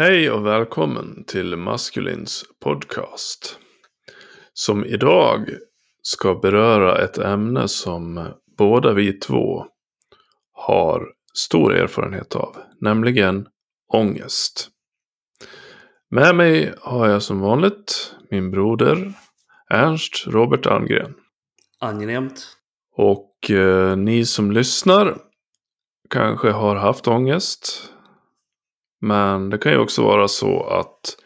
Hej och välkommen till Maskulins podcast. Som idag ska beröra ett ämne som båda vi två har stor erfarenhet av, nämligen ångest. Med mig har jag som vanligt min broder Ernst Robert Almgren. Angenämt. Och eh, ni som lyssnar kanske har haft ångest. Men det kan ju också vara så att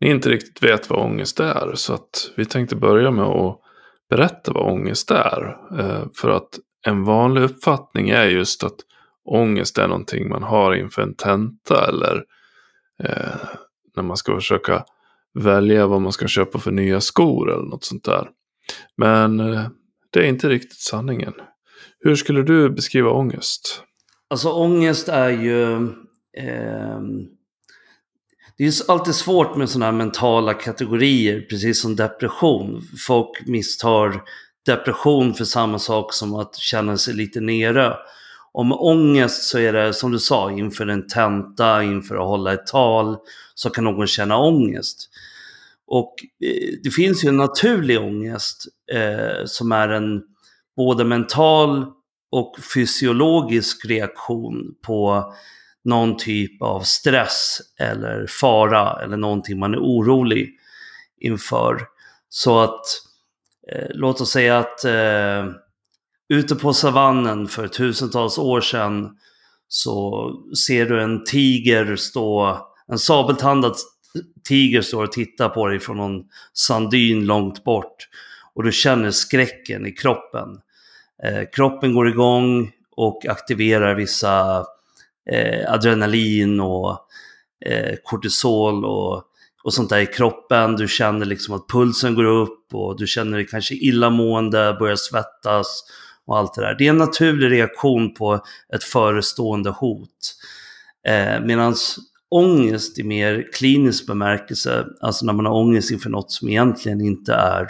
ni inte riktigt vet vad ångest är. Så att vi tänkte börja med att berätta vad ångest är. Eh, för att en vanlig uppfattning är just att ångest är någonting man har inför en tenta eller eh, när man ska försöka välja vad man ska köpa för nya skor eller något sånt där. Men eh, det är inte riktigt sanningen. Hur skulle du beskriva ångest? Alltså ångest är ju... Eh, det är alltid svårt med sådana här mentala kategorier, precis som depression. Folk misstar depression för samma sak som att känna sig lite nere. Om ångest så är det som du sa, inför en tenta, inför att hålla ett tal, så kan någon känna ångest. Och eh, det finns ju en naturlig ångest eh, som är en både mental och fysiologisk reaktion på någon typ av stress eller fara eller någonting man är orolig inför. Så att, eh, låt oss säga att eh, ute på savannen för tusentals år sedan så ser du en tiger stå, en sabeltandad tiger står och tittar på dig från någon sandyn långt bort. Och du känner skräcken i kroppen. Eh, kroppen går igång och aktiverar vissa eh, adrenalin och eh, kortisol och, och sånt där i kroppen. Du känner liksom att pulsen går upp och du känner dig kanske illamående, börjar svettas och allt det där. Det är en naturlig reaktion på ett förestående hot. Eh, Medan ångest i mer klinisk bemärkelse, alltså när man har ångest inför något som egentligen inte är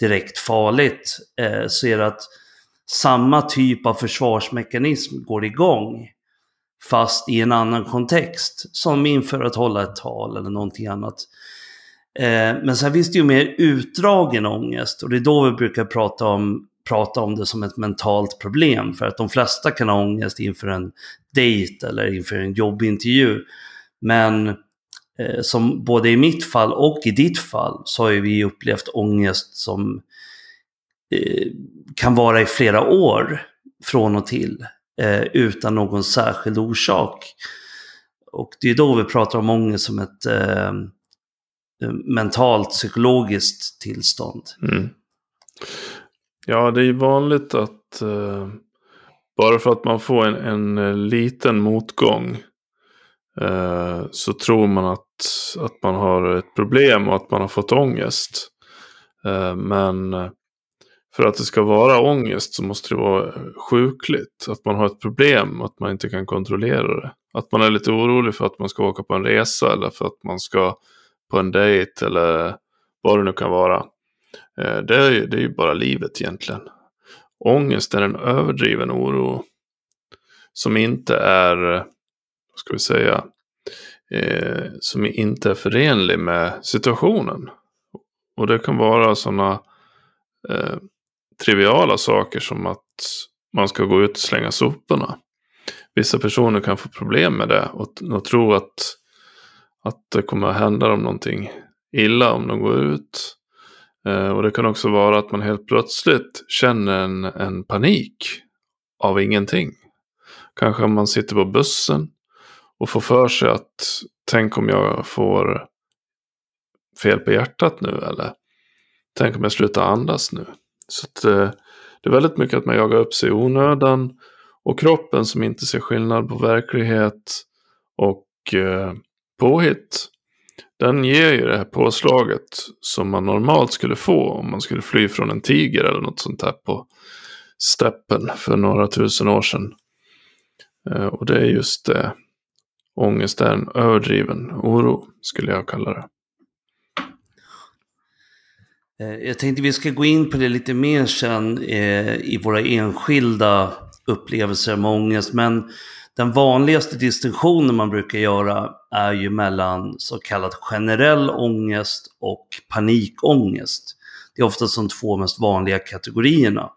direkt farligt, eh, så är det att samma typ av försvarsmekanism går igång fast i en annan kontext. Som inför att hålla ett tal eller någonting annat. Eh, men sen finns det ju mer utdragen ångest och det är då vi brukar prata om, prata om det som ett mentalt problem. För att de flesta kan ha ångest inför en dejt eller inför en jobbintervju. Men eh, som både i mitt fall och i ditt fall så har ju vi upplevt ångest som eh, kan vara i flera år från och till eh, utan någon särskild orsak. Och det är då vi pratar om ångest som ett eh, eh, mentalt psykologiskt tillstånd. Mm. Ja, det är vanligt att eh, bara för att man får en, en eh, liten motgång eh, så tror man att, att man har ett problem och att man har fått ångest. Eh, men eh, för att det ska vara ångest så måste det vara sjukligt. Att man har ett problem, att man inte kan kontrollera det. Att man är lite orolig för att man ska åka på en resa eller för att man ska på en dejt eller vad det nu kan vara. Eh, det är, ju, det är ju bara livet egentligen. Ångest är en överdriven oro som inte är, vad ska vi säga, eh, som inte är förenlig med situationen. Och det kan vara sådana eh, triviala saker som att man ska gå ut och slänga soporna. Vissa personer kan få problem med det och, och tro att, att det kommer att hända dem någonting illa om de går ut. Eh, och det kan också vara att man helt plötsligt känner en, en panik av ingenting. Kanske man sitter på bussen och får för sig att tänk om jag får fel på hjärtat nu eller tänk om jag slutar andas nu. Så att, eh, det är väldigt mycket att man jagar upp sig i onödan. Och kroppen som inte ser skillnad på verklighet och eh, påhitt. Den ger ju det här påslaget som man normalt skulle få om man skulle fly från en tiger eller något sånt här på steppen för några tusen år sedan. Eh, och det är just det. Ångest är en överdriven oro skulle jag kalla det. Eh, jag tänkte vi ska gå in på det lite mer sen eh, i våra enskilda upplevelser med ångest. Men den vanligaste distinktionen man brukar göra är ju mellan så kallad generell ångest och panikångest. Det är oftast de två mest vanliga kategorierna.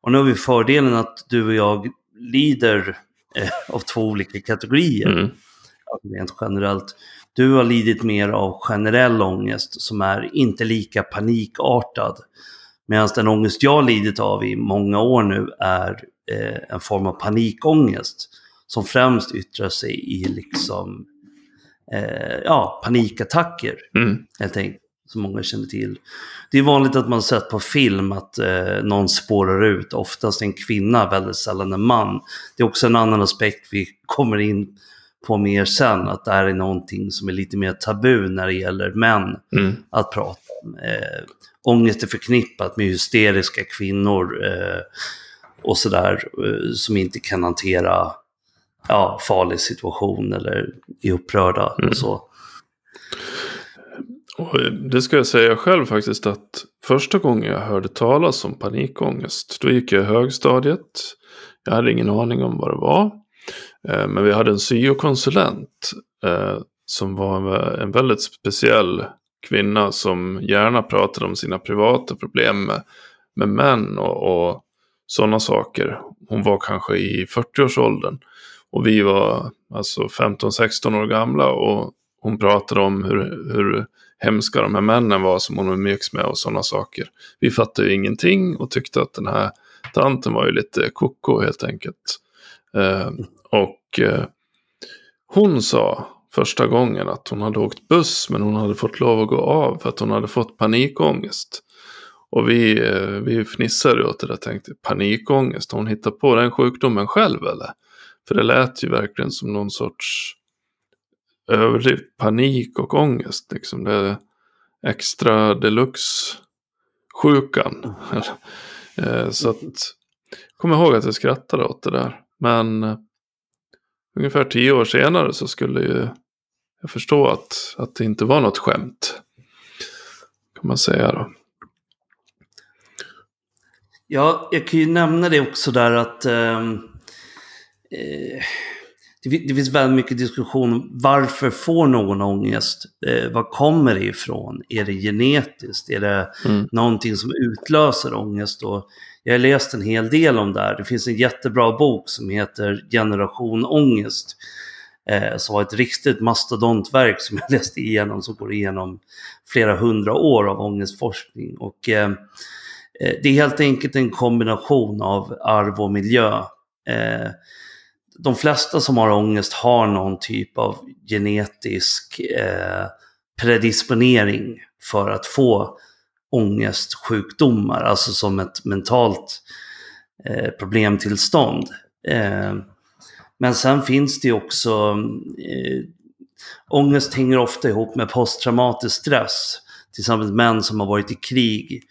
Och nu har vi fördelen att du och jag lider eh, av två olika kategorier. Mm. Rent generellt. Du har lidit mer av generell ångest som är inte lika panikartad. Medan den ångest jag lidit av i många år nu är eh, en form av panikångest. Som främst yttrar sig i liksom, eh, ja, panikattacker. Mm. Helt enkelt, som många känner till. Det är vanligt att man sett på film att eh, någon spårar ut, oftast en kvinna, väldigt sällan en man. Det är också en annan aspekt vi kommer in på mer sen, att det här är någonting som är lite mer tabu när det gäller män Mm. att prata om. Eh, ångest är förknippat med hysteriska kvinnor eh, och sådär, eh, som inte kan hantera ja, farlig situation eller är upprörda Mm. och så. Och det ska jag säga själv faktiskt att första gången jag hörde talas om panikångest, då gick jag i högstadiet. Jag hade ingen aning om vad det var. Eh, men vi hade en syokonsulent eh, som var en väldigt speciell kvinna som gärna pratade om sina privata problem med, med män och, och sådana saker. Hon var kanske i 40-årsåldern och vi var alltså 15-16 år gamla och hon pratade om hur, hur hemska de här männen var som hon umgicks med och sådana saker. Vi fattade ju ingenting och tyckte att den här tanten var ju lite koko helt enkelt. Eh, och eh, hon sa första gången att hon hade åkt buss men hon hade fått lov att gå av för att hon hade fått panikångest. Och vi, eh, vi fnissade åt det där och tänkte panikångest, hon hittar på den sjukdomen själv eller? För det lät ju verkligen som någon sorts överdriv panik och ångest. Liksom det extra deluxe sjukan. Eh, Så att, kom ihåg att jag skrattade åt det där. Men ungefär tio år senare så skulle ju jag förstå att, att det inte var något skämt. Kan man säga då. Ja, jag kan ju nämna det också där att ehm, eh, det, det finns väldigt mycket diskussion varför får någon ångest? Eh, var kommer det ifrån? Är det genetiskt? Är det Mm. någonting som utlöser ångest? Och jag har läst en hel del om det här. Det finns en jättebra bok som heter Generation ångest. Eh, som var ett riktigt mastodontverk som jag läste igenom som går igenom flera hundra år av ångestforskning. Och eh, eh, Det är helt enkelt en kombination av arv och miljö. Eh, De flesta som har ångest har någon typ av genetisk eh, predisponering för att få ångestsjukdomar, alltså som ett mentalt eh, problemtillstånd. Eh, Men sen finns det ju också, eh, ångest hänger ofta ihop med posttraumatisk stress. Till exempel män som har varit i krig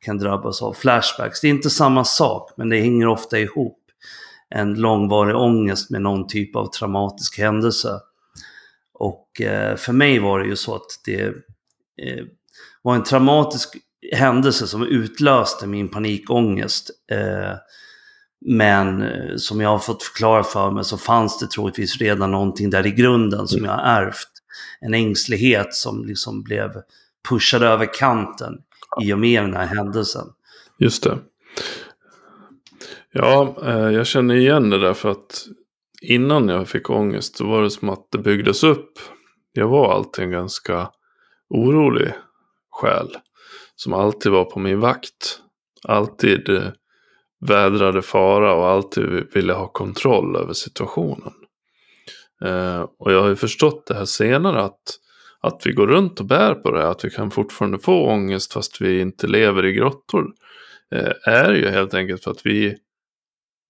kan drabbas av flashbacks. Det är inte samma sak, men det hänger ofta ihop. En långvarig ångest med någon typ av traumatisk händelse. Och eh, för mig var det ju så att det eh, var en traumatisk händelse som utlöste min panikångest. Eh, men eh, som jag har fått förklara för mig så fanns det troligtvis redan någonting där i grunden som jag har ärvt. En ängslighet som liksom blev pushad över kanten i och med den här händelsen. Just det. Ja, eh, jag känner igen det där för att innan jag fick ångest så var det som att det byggdes upp. Jag var alltid ganska orolig själ. Som alltid var på min vakt. Alltid eh, vädrade fara och alltid ville ha kontroll över situationen. Eh, och jag har ju förstått det här senare att, att vi går runt och bär på det här. Att vi kan fortfarande få ångest fast vi inte lever i grottor eh, är ju helt enkelt för att vi,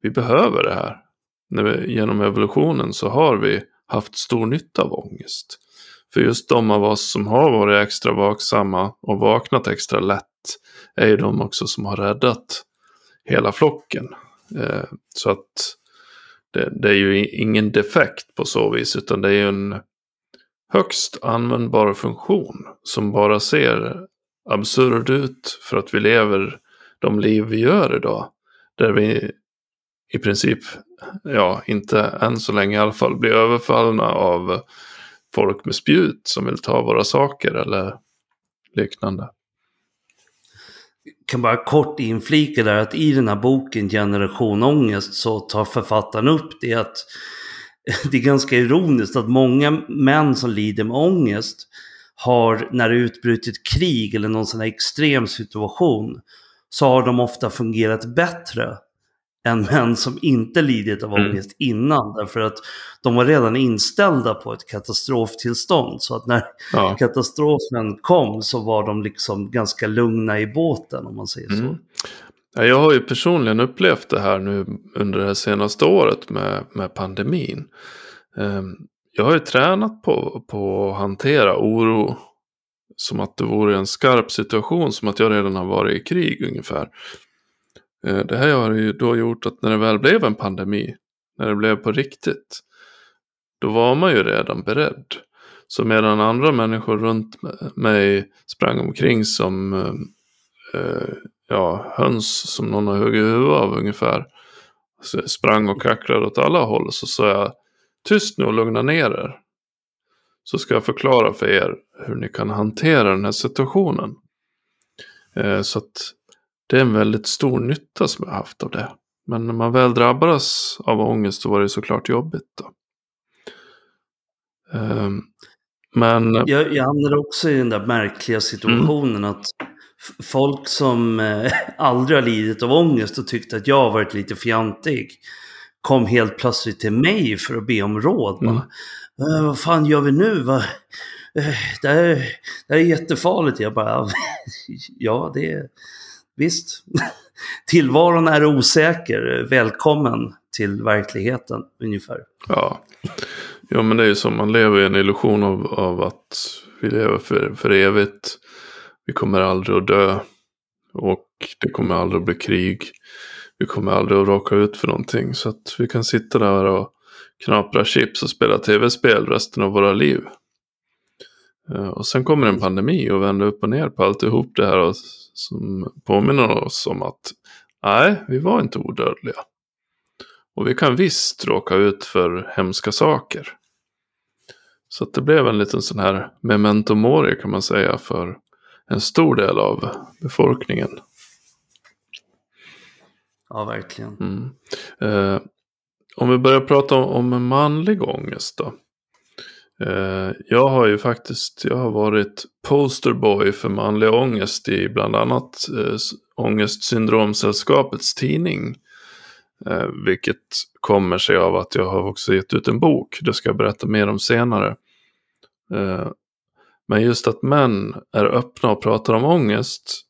vi behöver det här. När vi, genom evolutionen så har vi haft stor nytta av ångest. För just de av oss som har varit extra vaksamma och vaknat extra lätt är ju de också som har räddat hela flocken. Eh, så att det, det är ju ingen defekt på så vis utan det är ju en högst användbar funktion som bara ser absurd ut för att vi lever de liv vi gör idag. Där vi i princip, ja, inte än så länge i alla fall, blir överfallna av folk med spjut som vill ta våra saker eller liknande. kan bara kort inflika där att i den här boken Generation Ångest så tar författaren upp det att det är ganska ironiskt att många män som lider med ångest har, när det utbrutit krig eller någon sån här extrem situation, så har de ofta fungerat bättre än män som inte lidit av Mm. ångest innan. Därför att de var redan inställda på ett katastroftillstånd. Så att när Ja. katastrofen kom så var de liksom ganska lugna i båten om man säger så. Mm. Ja, Jag har ju personligen upplevt det här nu under det senaste året med, med pandemin. Ehm, Jag har ju tränat på, på att hantera oro som att det vore en skarp situation, som att jag redan har varit i krig ungefär. Eh, det här har ju då gjort att när det väl blev en pandemi, när det blev på riktigt, då var man ju redan beredd. Så medan andra människor runt mig sprang omkring som eh, eh, ja, höns som någon har huggit huvudet av ungefär. Så sprang och kacklade åt alla håll. Så sa jag, tyst nu och lugna ner er. Så ska jag förklara för er hur ni kan hantera den här situationen. Eh, så att det är en väldigt stor nytta som jag haft av det. Men när man väl drabbades av ångest så var det såklart jobbigt. Då. Ehm, men Jag, jag hamnade också i den där märkliga situationen att f- folk som eh, aldrig har lidit av ångest och tyckte att jag varit lite fjantig kom helt plötsligt till mig för att be om råd. Mm. "Eh, vad fan gör vi nu? Va? Eh, Det, här, det här är jättefarligt. Jag bara, ja det är visst. Tillvaron är osäker. Välkommen till verkligheten ungefär. Ja. ja, men det är ju som man lever i en illusion av, av att vi lever för, för evigt. Vi kommer aldrig att dö. Och det kommer aldrig att bli krig. Vi kommer aldrig att råka ut för någonting. Så att vi kan sitta där och knapra chips och spela tv-spel resten av våra liv. Eh, och sen kommer en pandemi och vänder upp och ner på alltihop det här och som påminner oss om att nej, vi var inte odödliga. Och vi kan visst råka ut för hemska saker. Så det blev en liten sån här memento mori kan man säga för en stor del av befolkningen. Ja, verkligen. Mm. Eh, om vi börjar prata om, om manlig ångest då. Eh, jag har ju faktiskt jag har varit posterboy för manlig ångest i bland annat eh, Ångestsyndromsällskapets tidning. Eh, vilket kommer sig av att jag har också gett ut en bok. Det ska jag berätta mer om senare. Men just att män är öppna och pratar om ångest.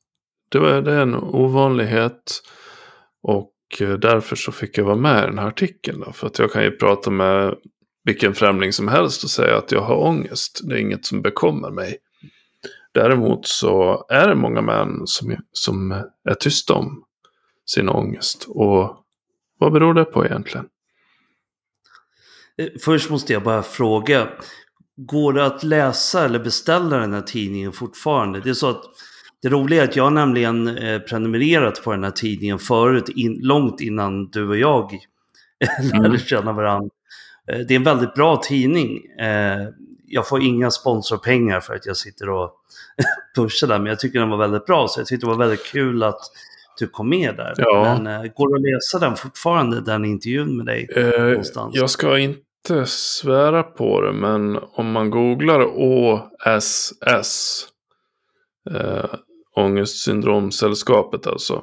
Det är, det en ovanlighet. Och därför så fick jag vara med i den här artikeln. Då, för att jag kan ju prata med vilken främling som helst och säga att jag har ångest. Det är inget som bekommer mig. Däremot så är det många män som, som är tysta om sin ångest. Och vad beror det på egentligen? Eh, Först måste jag bara fråga. Går det att läsa eller beställa den här tidningen fortfarande? Det är så att det roliga är att jag har nämligen eh, prenumererat på den här tidningen förut, in, långt innan du och jag lärde känna varandra. Eh, det är en väldigt bra tidning. Eh, jag får inga sponsorpengar för att jag sitter och pushar där, men jag tycker den var väldigt bra, så jag tyckte det var väldigt kul att du kom med där. Ja. Men eh, går det att läsa den fortfarande, den intervjun med dig? Eh, någonstans. jag ska inte svära på det, men om man googlar ÅSS, eh, Ångestsyndromsällskapet alltså,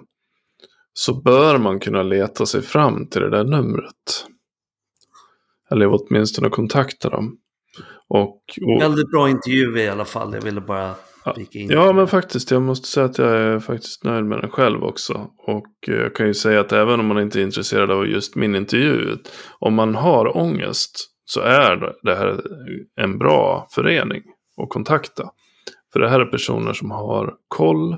så bör man kunna leta sig fram till det där numret. Eller åtminstone kontakta dem. Och, och, Väldigt bra intervju i alla fall. Jag ville bara flika in. Ja, men faktiskt. Jag måste säga att jag är faktiskt nöjd med den själv också. Och eh, jag kan ju säga att även om man inte är intresserad av just min intervju. Om man har ångest så är det här en bra förening att kontakta. För det här är personer som har koll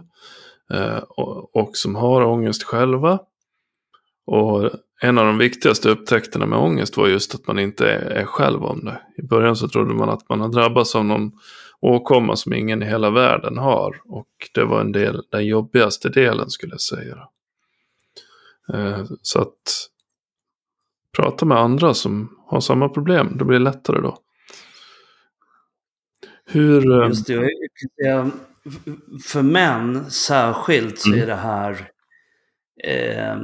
eh, och, och som har ångest själva. Och en av de viktigaste upptäckterna med ångest var just att man inte är, själv om det. I början så trodde man att man har drabbats av någon åkomma som ingen i hela världen har. Och det var en del, den jobbigaste delen skulle jag säga. Eh, Så att prata med andra som har samma problem. Det blir lättare då. Hur... eh, Just det, för män särskilt så Mm. är det här, eh,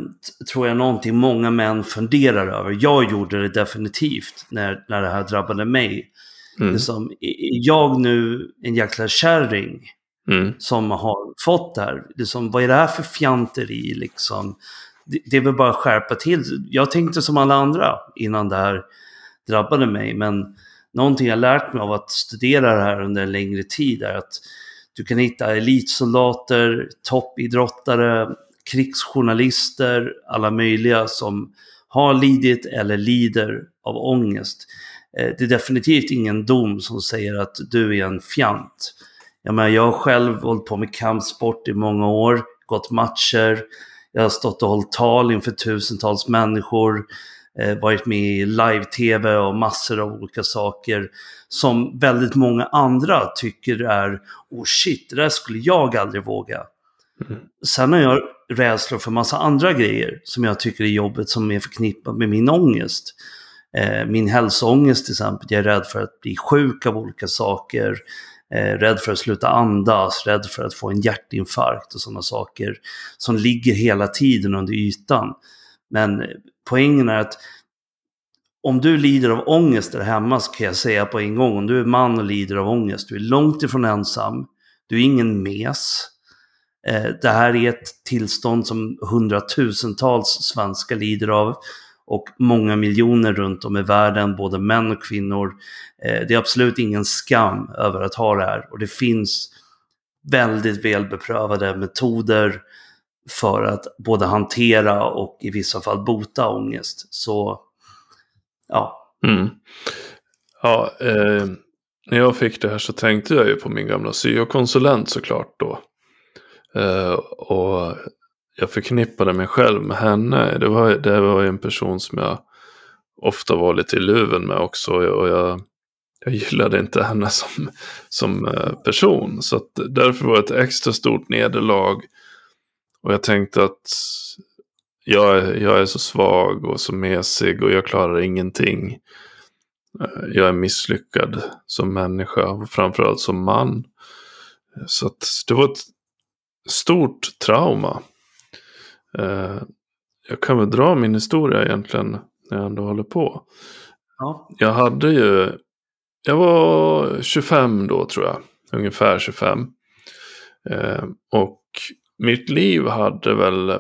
tror jag, någonting många män funderar över. Jag gjorde det definitivt när, när det här drabbade mig. Mm, Liksom, är är jag nu en jäkla kärring mm, som har fått det här? Liksom, vad är det här för fjanteri liksom? Det, det är väl bara att skärpa till. Jag tänkte som alla andra innan det här drabbade mig, men någonting jag lärt mig av att studera det här under en längre tid är att du kan hitta elitsoldater, toppidrottare, krigsjournalister, alla möjliga som har lidit eller lider av ångest. Eh, Det är definitivt ingen dom som säger att du är en fjant. Jag, menar, jag har själv hållit på med kampsport i många år, gått matcher, jag har stått och hållit tal inför tusentals människor, eh, varit med i live-tv och massor av olika saker som väldigt många andra tycker är oh shit, det där skulle jag aldrig våga. Mm. Sen har jag rädslor för massa andra grejer som jag tycker är jobbigt som är förknippat med min ångest. Eh, min hälsoångest till exempel, jag är rädd för att bli sjuk av olika saker, eh, rädd för att sluta andas, rädd för att få en hjärtinfarkt och sådana saker som ligger hela tiden under ytan. Men poängen är att om du lider av ångest där hemma så kan jag säga på en gång, om du är man och lider av ångest, du är långt ifrån ensam, du är ingen mes. Eh, det här är ett tillstånd som hundratusentals svenskar lider av och många miljoner runt om i världen, både män och kvinnor. Eh, det är absolut ingen skam över att ha det här och det finns väldigt välbeprövade metoder för att både hantera och i vissa fall bota ångest. Så ja, mm. Ja, eh, när jag fick det här så tänkte jag ju på min gamla syokonsulent såklart då. Eh, och jag förknippade mig själv med henne. Det var, det var ju en person som jag ofta var lite i luven med också. Och jag, jag gillade inte henne som, som eh, person. Så att därför var det ett extra stort nederlag. Och jag tänkte att jag, är- jag är så svag och så mesig och jag klarar ingenting. Eh, jag är misslyckad som människa och framförallt som man. Så att det var ett stort trauma. Eh, Jag kan väl dra min historia egentligen när jag ändå håller på. ja, Jag hade ju, jag var 25 då tror jag, ungefär 25. Eh, och mitt liv hade väl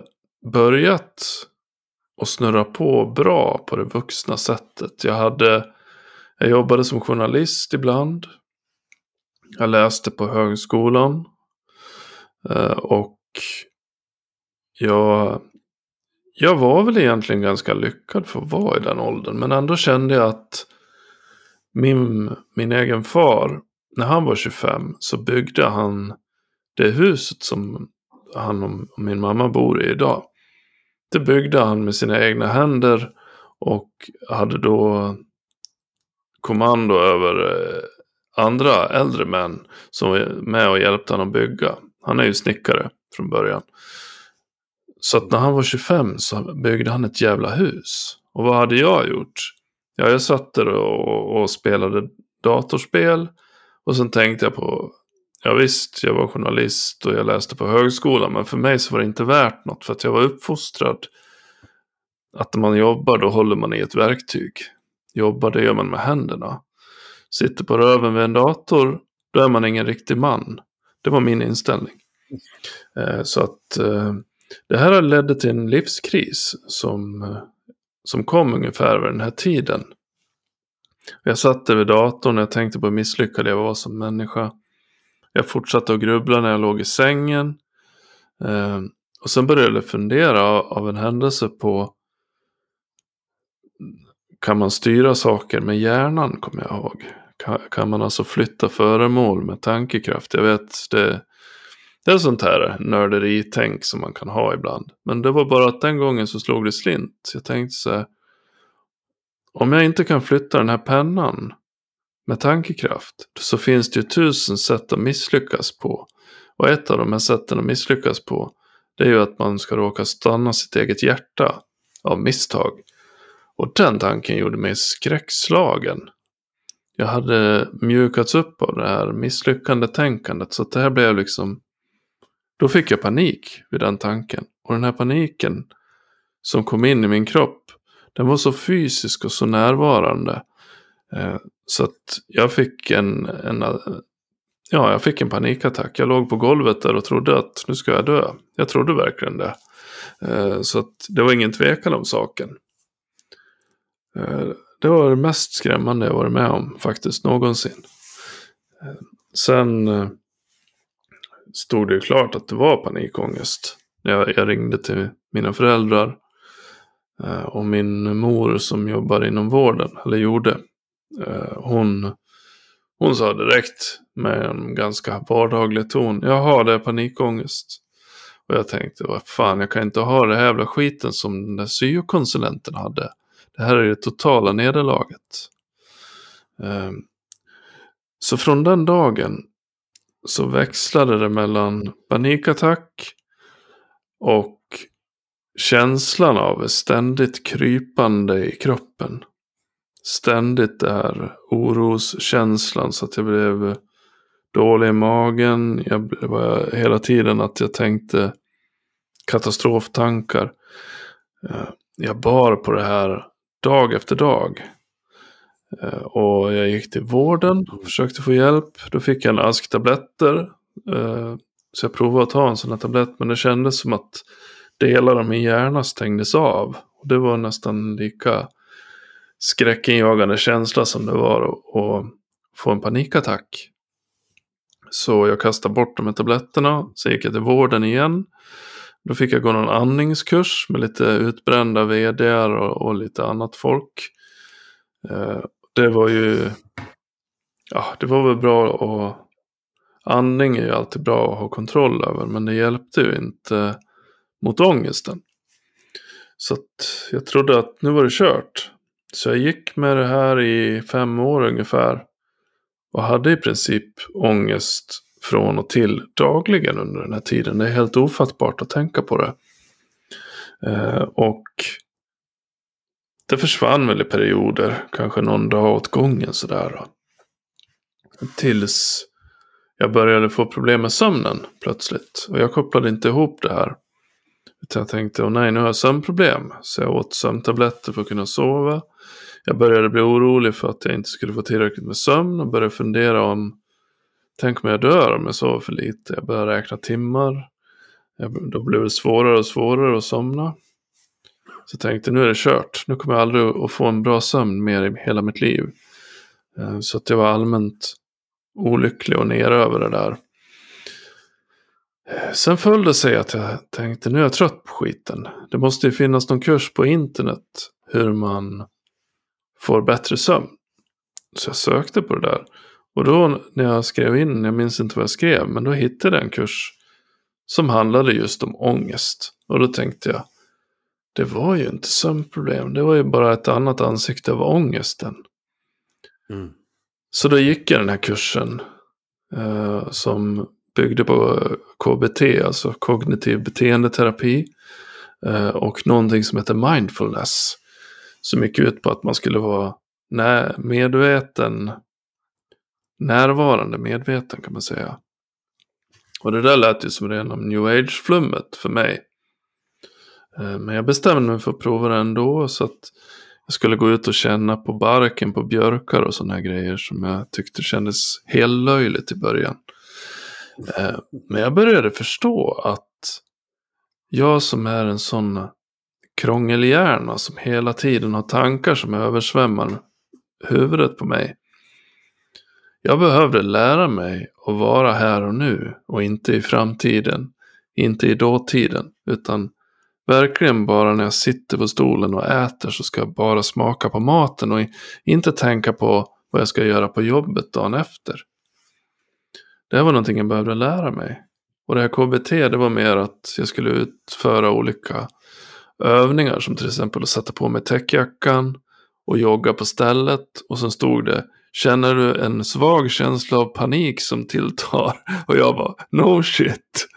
börjat att snurra på bra på det vuxna sättet. Jag hade, jag jobbade som journalist ibland. Jag läste på högskolan. Eh, och jag, jag var väl egentligen ganska lyckad för att vara i den åldern. Men ändå kände jag att min, min egen far, när han var 25 så byggde han det huset som han och min mamma bor i idag. Det byggde han med sina egna händer och hade då kommando över eh, andra äldre män som var med och hjälpte honom att bygga. Han är ju snickare från början. Så att när han var 25 så byggde han ett jävla hus. Och vad hade jag gjort? Ja, jag satt där och, och spelade datorspel. Och sen tänkte jag på, ja visst, jag var journalist och jag läste på högskolan. Men för mig så var det inte värt något. För att jag var uppfostrad att när man jobbar då håller man i ett verktyg. Jobbar det gör man med händerna. Sitter på röven vid en dator, då är man ingen riktig man. Det var min inställning. Eh, så att eh, det här ledde till en livskris som, eh, som kom ungefär vid den här tiden. Jag satt där vid datorn och jag tänkte på hur misslyckad jag var som människa. Jag fortsatte att grubbla när jag låg i sängen. Eh, och sen började jag fundera av en händelse på kan man styra saker med hjärnan, kommer jag ihåg. Kan, man alltså flytta föremål med tankekraft? Jag vet, det, det är sånt här nörderitänk som man kan ha ibland. Men det var bara att den gången så slog det slint. Jag tänkte så här. Om jag inte kan flytta den här pennan med tankekraft. Så finns det ju tusen sätt att misslyckas på. Och ett av de här sätten att misslyckas på. Det är ju att man ska råka stanna sitt eget hjärta av misstag. Och den tanken gjorde mig skräckslagen. Jag hade mjukats upp av det här misslyckandetänkandet. Så att det här blev liksom... Då fick jag panik vid den tanken. Och den här paniken som kom in i min kropp. Den var så fysisk och så närvarande. Eh, så att jag fick en, en, ja, jag fick en panikattack. Jag låg på golvet där och trodde att nu ska jag dö. Jag trodde verkligen det. Eh, så att det var ingen tvekan om saken. Eh, det var det mest skrämmande jag varit med om faktiskt någonsin. Sen eh, stod det ju klart att det var panikångest. Jag, jag ringde till mina föräldrar eh, och min mor som jobbar inom vården, eller gjorde, eh, hon, hon sa direkt med en ganska vardaglig ton. Jaha, det är panikångest. Och jag tänkte, vad fan, jag kan inte ha det här jävla skiten som den där syokonsulenten hade. Det här är det totala nederlaget. Ehm, så från den dagen så växlade det mellan panikattack och känslan av ständigt krypande i kroppen ständigt det här oroskänslan så att jag blev dålig i magen. Jag var hela tiden att jag tänkte katastroftankar. Ehm, jag bar på det här dag efter dag. Eh, och jag gick till vården och försökte få hjälp. Då fick jag en ask tabletter. Eh, så jag provade att ta en sån här tablett. Men det kändes som att delar av min hjärna stängdes av. Och det var nästan lika skräckinjagande känsla som det var att få en panikattack. Så jag kastade bort de här tabletterna, sen gick jag till vården igen. Då fick jag gå någon andningskurs med lite utbrända vdar och, och lite annat folk. Eh, det var ju, ja det var väl bra och andning är ju alltid bra att ha kontroll över men det hjälpte ju inte mot ångesten. Så att jag trodde att nu var det kört. Så jag gick med det här i fem år ungefär. Och hade i princip ångest från och till dagligen under den här tiden. Det är helt ofattbart att tänka på det. Eh, och det försvann väl i perioder, kanske någon dag åt gången sådär. Tills jag började få problem med sömnen plötsligt. Och jag kopplade inte ihop det här. Utan jag tänkte, åh nej, nu har jag sömnproblem. Så jag åt sömntabletter för att kunna sova. Jag började bli orolig för att jag inte skulle få tillräckligt med sömn och började fundera om, tänk om jag dör om jag sover för lite. Jag börjar räkna timmar. Jag, då blir det svårare och svårare att somna. Så jag tänkte, nu är det kört. Nu kommer jag aldrig att få en bra sömn mer i hela mitt liv. Eh, så att jag var allmänt olycklig och ner över det där. Eh, sen föll det sig att jag tänkte nu är jag trött på skiten. Det måste ju finnas någon kurs på internet hur man får bättre sömn. Så jag sökte på det där. Och då när jag skrev in, jag minns inte vad jag skrev, men då hittade jag en kurs som handlade just om ångest. Och då tänkte jag, det var ju inte sömnproblem, det var ju bara ett annat ansikte av ångesten. Mm. Så då gick jag den här kursen eh, som byggde på KBT, alltså kognitiv beteendeterapi. Eh, och någonting som heter mindfulness. Som gick ut på att man skulle vara medveten, närvarande medveten kan man säga. Och det där lät ju som rena new age-flummet för mig. Eh, men jag bestämde mig för att prova det ändå så att jag skulle gå ut och känna på barken på björkar och sådana här grejer som jag tyckte kändes helt löjligt i början. Eh, men jag började förstå att jag som är en sån krångelhjärna som hela tiden har tankar som översvämmar huvudet på mig. Jag behövde lära mig att vara här och nu och inte i framtiden, inte i dåtiden, utan verkligen bara när jag sitter på stolen och äter så ska jag bara smaka på maten och inte tänka på vad jag ska göra på jobbet dagen efter. Det var någonting jag behövde lära mig. Och det här KBT det var mer att jag skulle utföra olika övningar som till exempel att sätta på mig täckjackan och jogga på stället och sen stod det Känner du en svag känsla av panik som tilltar? Och jag bara, no shit.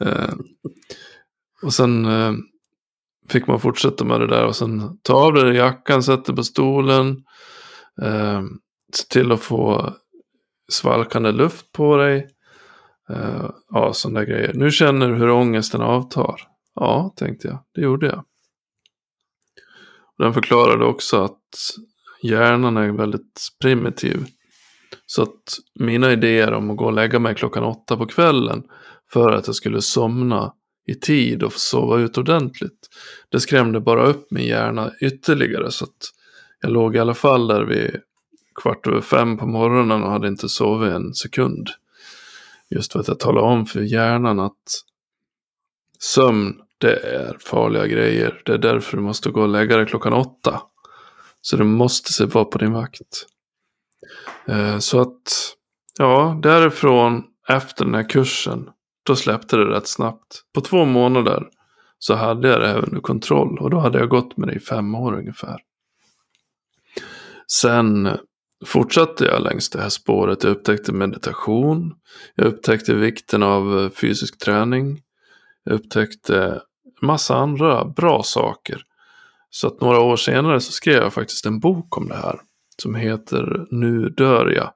Eh, och sen eh, fick man fortsätta med det där och sen ta av dig jackan, sätta på stolen. Eh, se till att få svalkande luft på dig. Eh, ja, sådana där grejer. Nu känner du hur ångesten avtar. Ja, tänkte jag. Det gjorde jag. Den förklarade också att hjärnan är väldigt primitiv. Så att mina idéer om att gå och lägga mig klockan åtta på kvällen för att jag skulle somna i tid och få sova ut ordentligt. Det skrämde bara upp min hjärna ytterligare så att jag låg i alla fall där vid kvart över fem på morgonen och hade inte sovit en sekund. Just för att jag talade om för hjärnan att sömn, det är farliga grejer. Det är därför du måste gå och lägga dig klockan åtta. Så du måste se vara på din vakt. Eh, så att, ja, därifrån efter den här kursen, då släppte det rätt snabbt. På två månader så hade jag det här under kontroll och då hade jag gått med det i fem år ungefär. Sen fortsatte jag längs det här spåret. Jag upptäckte meditation. Jag upptäckte vikten av eh, fysisk träning. Jag upptäckte massa andra bra saker. Så att några år senare så skrev jag faktiskt en bok om det här. Som heter Nu dör jag.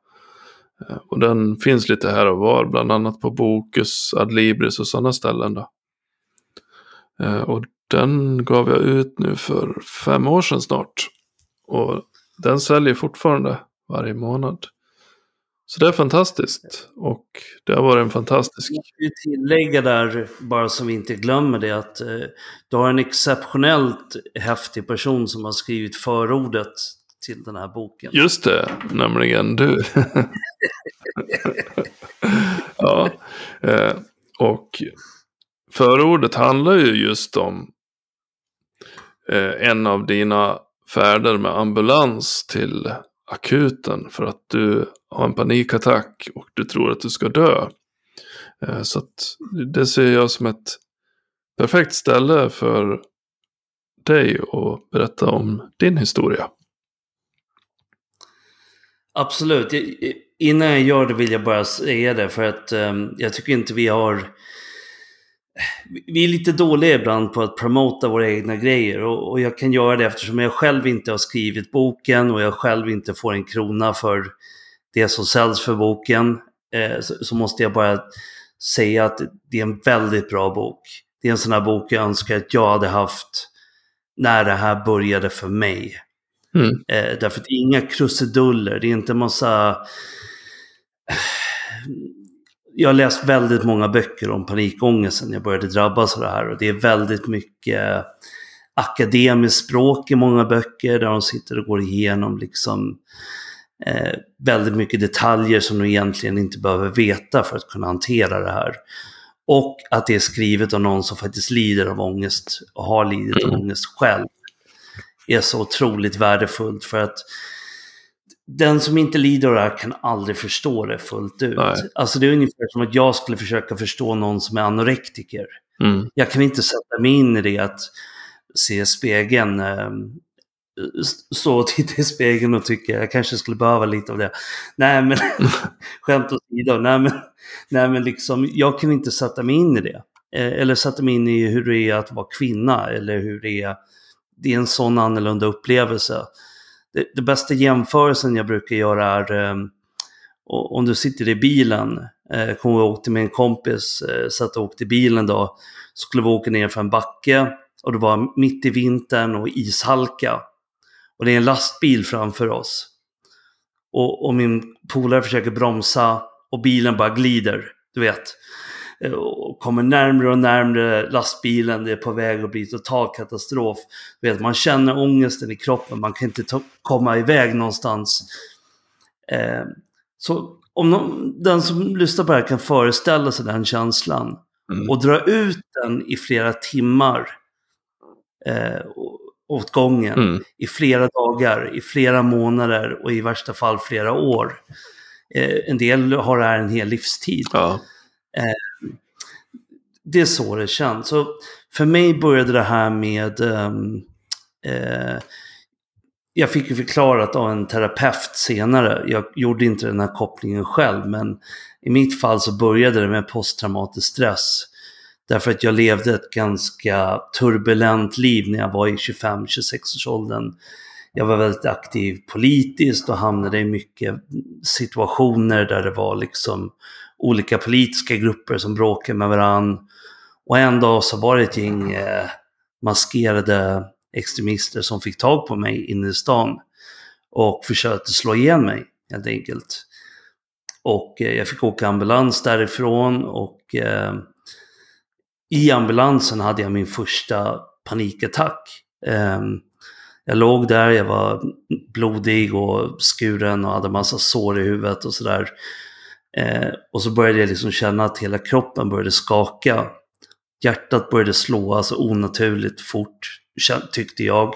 Eh, och den finns lite här och var, bland annat på Bokus, Adlibris och sådana ställen. Då. Eh, och den gav jag ut nu för fem år sedan snart. Och den säljer fortfarande varje månad. Så det är fantastiskt. Och det har varit en fantastisk... Jag vill tillägga där, bara så vi inte glömmer det, att eh, du har en exceptionellt häftig person som har skrivit förordet till den här boken. Just det, nämligen du. ja, eh, och förordet handlar ju just om eh, en av dina färder med ambulans till akuten för att du har en panikattack och du tror att du ska dö. Eh, så att det ser jag som ett perfekt ställe för dig att berätta om din historia. Absolut. Innan jag gör det vill jag bara säga det för att ehm, jag tycker inte vi har vi är lite dåliga ibland på att promota våra egna grejer och, och, jag kan göra det eftersom jag själv inte har skrivit boken och jag själv inte får en krona för det som säljs för boken. Eh, så, så, måste jag bara säga att det är en väldigt bra bok. Det är en sån här bok jag önskar att jag hade haft när det här började för mig. Mm. Eh, därför att det är inga krusiduller, det är inte massa jag har läst väldigt många böcker om panikångest sen jag började drabbas av det här. Och det är väldigt mycket akademiskt språk i många böcker där de sitter och går igenom liksom eh, väldigt mycket detaljer som de egentligen inte behöver veta för att kunna hantera det här. Och att det är skrivet av någon som faktiskt lider av ångest och har lidit av mm. ångest själv. är så otroligt värdefullt för att den som inte lider av det här kan aldrig förstå det fullt ut. Nej. Alltså det är ungefär som att jag skulle försöka förstå någon som är anorektiker. Mm. Jag kan inte sätta mig in i det att se spegeln, äh, stå och titta i spegeln och tycka jag kanske skulle behöva lite av det. Nej men, skämt åsido, nej men, nej men liksom, jag kan inte sätta mig in i det. Eh, eller sätta mig in i hur det är att vara kvinna eller hur det är, det är en sån annorlunda upplevelse det, det bästa jämförelsen jag brukar göra är eh, om du sitter i bilen, eh, kommer vi åkte till min kompis, eh, satt och åkte i bilen då, så skulle vi åka ner för en backe och det var mitt i vintern och ishalka. Och det är en lastbil framför oss. Och, och min polare försöker bromsa och bilen bara glider, du vet. Eh, och kommer närmre och närmre lastbilen. Det är på väg att bli total katastrof. Vet, man känner ångesten i kroppen. Man kan inte ta, komma iväg någonstans. Eh, så om någon, den som lyssnar på det här kan föreställa sig den känslan mm. och dra ut den i flera timmar eh, åt gången, mm. i flera dagar, i flera månader och i värsta fall flera år. Eh, en del har det här en hel livstid. Ja. Det är så det känns. Så för mig började det här med... Um, eh, jag fick ju förklarat av en terapeut senare. Jag gjorde inte den här kopplingen själv, men i mitt fall så började det med posttraumatisk stress. Därför att jag levde ett ganska turbulent liv när jag var i 25-26 års åldern. Jag var väldigt aktiv politiskt och hamnade i mycket situationer där det var liksom olika politiska grupper som bråkade med varandra. Och en dag så var det ett gäng eh, maskerade extremister som fick tag på mig inne i stan och försökte slå igen mig helt enkelt. Och eh, jag fick åka ambulans därifrån och eh, i ambulansen hade jag min första panikattack. Ehm, jag låg där, jag var blodig och skuren och hade massa sår i huvudet och sådär. Eh, och så började jag liksom känna att hela kroppen började skaka. Hjärtat började slå alltså onaturligt fort, tyckte jag.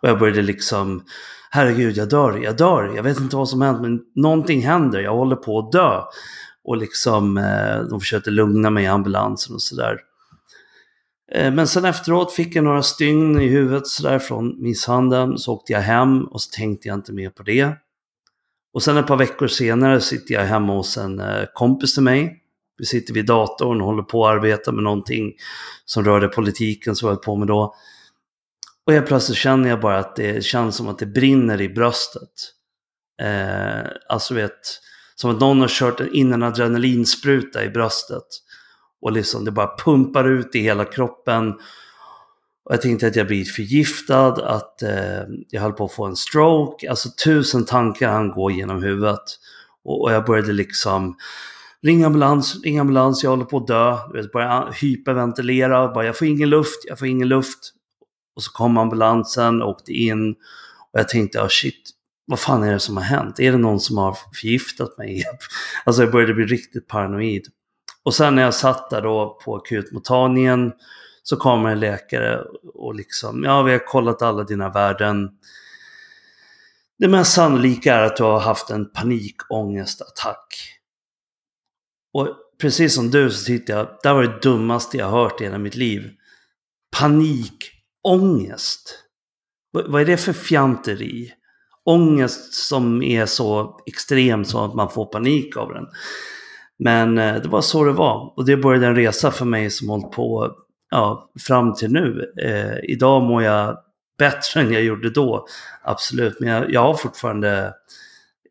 Och jag började liksom, herregud, jag dör, jag dör, jag vet inte vad som hänt, men någonting händer, jag håller på att dö. Och liksom, eh, de försökte lugna mig i ambulansen och sådär. Eh, men sen efteråt fick jag några stygn i huvudet sådär från misshandeln. Så åkte jag hem och så tänkte jag inte mer på det. Och sen ett par veckor senare sitter jag hemma hos en eh, kompis till mig. Vi sitter vid datorn och håller på att arbeta med någonting som rörde politiken som jag höll på med då. Och helt plötsligt känner jag bara att det känns som att det brinner i bröstet. Eh, alltså vet, som att någon har kört in en adrenalinspruta i bröstet. Och liksom det bara pumpar ut i hela kroppen. Och jag tänkte att jag blir förgiftad, att eh, jag höll på att få en stroke. Alltså tusen tankar han går genom huvudet. Och, och jag började liksom Ring ambulans, ring ambulans, jag håller på att dö. Jag börjar hyperventilera, bara jag får ingen luft, jag får ingen luft. Och så kom ambulansen, åkte in. Och jag tänkte, oh shit, vad fan är det som har hänt? Är det någon som har förgiftat mig? alltså jag började bli riktigt paranoid. Och sen när jag satt där då på akutmottagningen så kommer en läkare och liksom, ja vi har kollat alla dina värden. Det mest sannolika är att du har haft en panikångestattack. Och precis som du så tyckte jag, det var det dummaste jag hört i hela mitt liv. Panikångest. Vad är det för fjanteri? Ångest som är så extrem så att man får panik av den. Men eh, det var så det var. Och det började en resa för mig som hållit på ja, fram till nu. Eh, idag mår jag bättre än jag gjorde då. Absolut. Men jag, jag har fortfarande...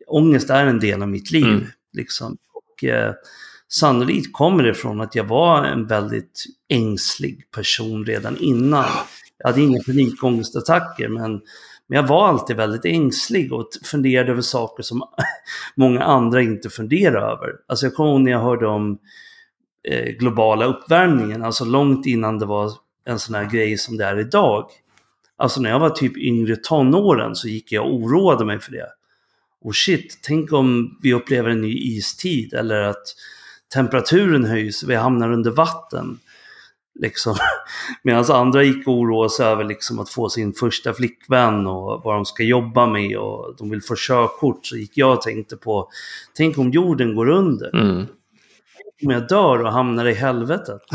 Ångest är en del av mitt liv. Mm. Liksom. Och, eh, sannolikt kommer det från att jag var en väldigt ängslig person redan innan. Jag hade inga panikångestattacker, men men jag var alltid väldigt ängslig och funderade över saker som många andra inte funderar över. Alltså jag kommer ihåg när jag hörde om eh, globala uppvärmningen, alltså långt innan det var en sån här grej som det är idag. Alltså när jag var typ yngre tonåren så gick jag och oroade mig för det. Och shit, tänk om vi upplever en ny istid eller att temperaturen höjs, vi hamnar under vatten. Liksom. Medan andra gick och oroade sig över liksom att få sin första flickvän och vad de ska jobba med och de vill få körkort. Så gick jag och tänkte på, tänk om jorden går under. Mm. Om jag dör och hamnar i helvetet.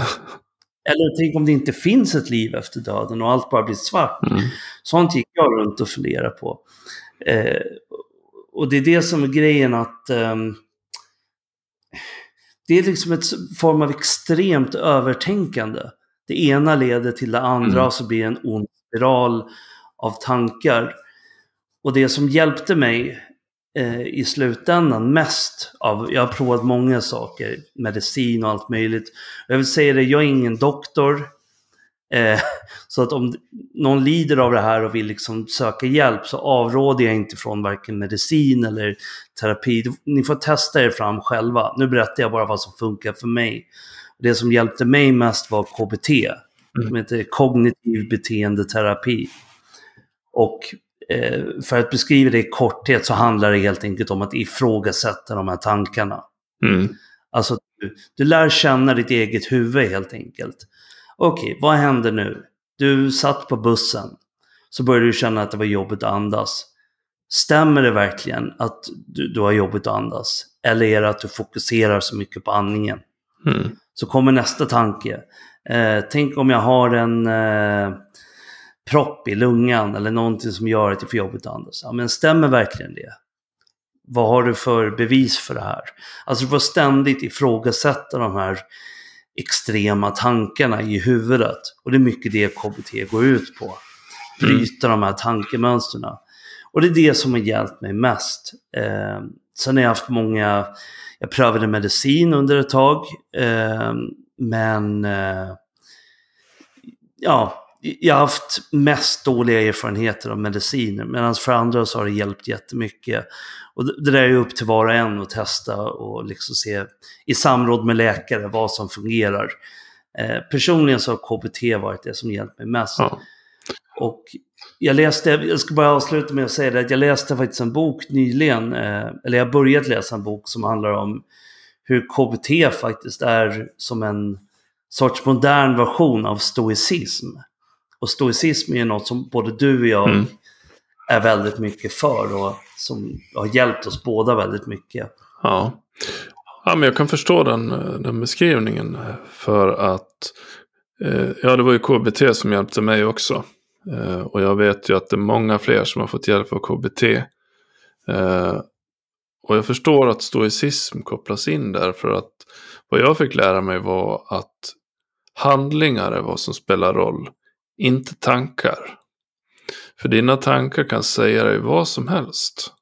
Eller tänk om det inte finns ett liv efter döden och allt bara blir svart. Mm. Sånt gick jag runt och funderade på. Eh, och det är det som är grejen att eh, det är liksom ett form av extremt övertänkande. Det ena leder till det andra mm. och så blir det en ond spiral av tankar. Och det som hjälpte mig eh, i slutändan mest av, jag har provat många saker, medicin och allt möjligt. Jag vill säga det, jag är ingen doktor. Eh, så att om någon lider av det här och vill liksom söka hjälp så avråder jag inte från varken medicin eller terapi. Ni får testa er fram själva. Nu berättar jag bara vad som funkar för mig. Det som hjälpte mig mest var KBT, mm. som heter kognitiv beteendeterapi. Och eh, för att beskriva det i korthet så handlar det helt enkelt om att ifrågasätta de här tankarna. Mm. Alltså, du, du lär känna ditt eget huvud helt enkelt. Okej, okay, vad händer nu? Du satt på bussen. Så började du känna att det var jobbigt att andas. Stämmer det verkligen att du, du har jobbigt att andas? Eller är det att du fokuserar så mycket på andningen? Mm. Så kommer nästa tanke. Eh, tänk om jag har en eh, propp i lungan eller någonting som gör att jag får jobbigt att andas. Ja, men stämmer verkligen det? Vad har du för bevis för det här? Alltså du får ständigt ifrågasätta de här extrema tankarna i huvudet. Och det är mycket det KBT går ut på. Bryta mm. de här tankemönstren. Och det är det som har hjälpt mig mest. Eh, sen har jag haft många, jag prövade medicin under ett tag. Eh, men eh, ja, jag har haft mest dåliga erfarenheter av mediciner. Medan för andra så har det hjälpt jättemycket. Och det där är upp till var och en att testa och liksom se i samråd med läkare vad som fungerar. Eh, personligen så har KBT varit det som hjälpt mig mest. Ja. Och jag läste, jag ska bara avsluta med att säga det, att jag läste faktiskt en bok nyligen, eh, eller jag börjat läsa en bok som handlar om hur KBT faktiskt är som en sorts modern version av stoicism. Och stoicism är något som både du och jag mm. är väldigt mycket för och som har hjälpt oss båda väldigt mycket. Ja, ja men jag kan förstå den, den beskrivningen. För att eh, ja, det var ju KBT som hjälpte mig också. Eh, och jag vet ju att det är många fler som har fått hjälp av KBT. Eh, och jag förstår att stoicism kopplas in där för att vad jag fick lära mig var att handlingar är vad som spelar roll, inte tankar. För dina tankar kan säga dig vad som helst.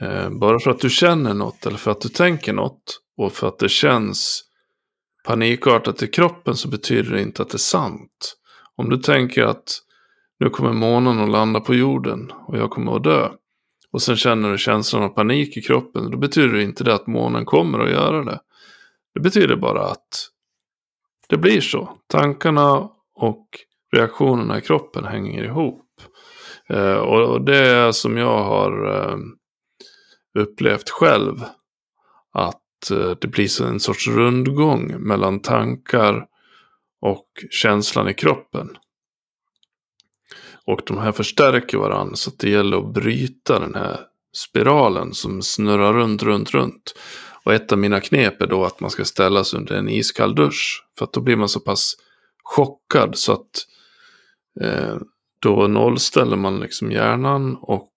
Eh, bara för att du känner något eller för att du tänker något och för att det känns panikartat i kroppen så betyder det inte att det är sant. Om du tänker att nu kommer månen att landa på jorden och jag kommer att dö. Och sen känner du känslan av panik i kroppen. Då betyder det inte det att månen kommer att göra det. Det betyder bara att det blir så. Tankarna och reaktionerna i kroppen hänger ihop. Eh, och det är som jag har eh, upplevt själv. Att eh, det blir en sorts rundgång mellan tankar och känslan i kroppen. Och de här förstärker varandra så att det gäller att bryta den här spiralen som snurrar runt, runt, runt. Och ett av mina knep är då att man ska ställas under en iskall dusch. För att då blir man så pass chockad så att eh, då nollställer man liksom hjärnan och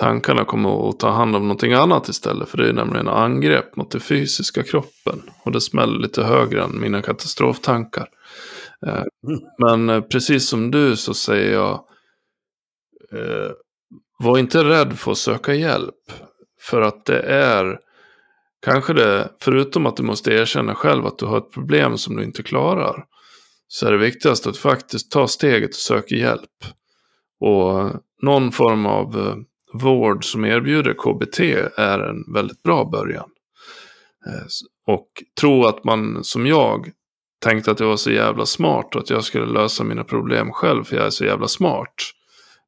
tankarna kommer att ta hand om någonting annat istället. För det är nämligen angrepp mot den fysiska kroppen. Och det smäller lite högre än mina katastroftankar. Eh, men eh, precis som du så säger jag, eh, var inte rädd för att söka hjälp. För att det är kanske det, förutom att du måste erkänna själv att du har ett problem som du inte klarar. Så är det viktigast att faktiskt ta steget och söka hjälp. Och någon form av vård som erbjuder KBT är en väldigt bra början. Och tro att man som jag tänkte att jag var så jävla smart och att jag skulle lösa mina problem själv för jag är så jävla smart.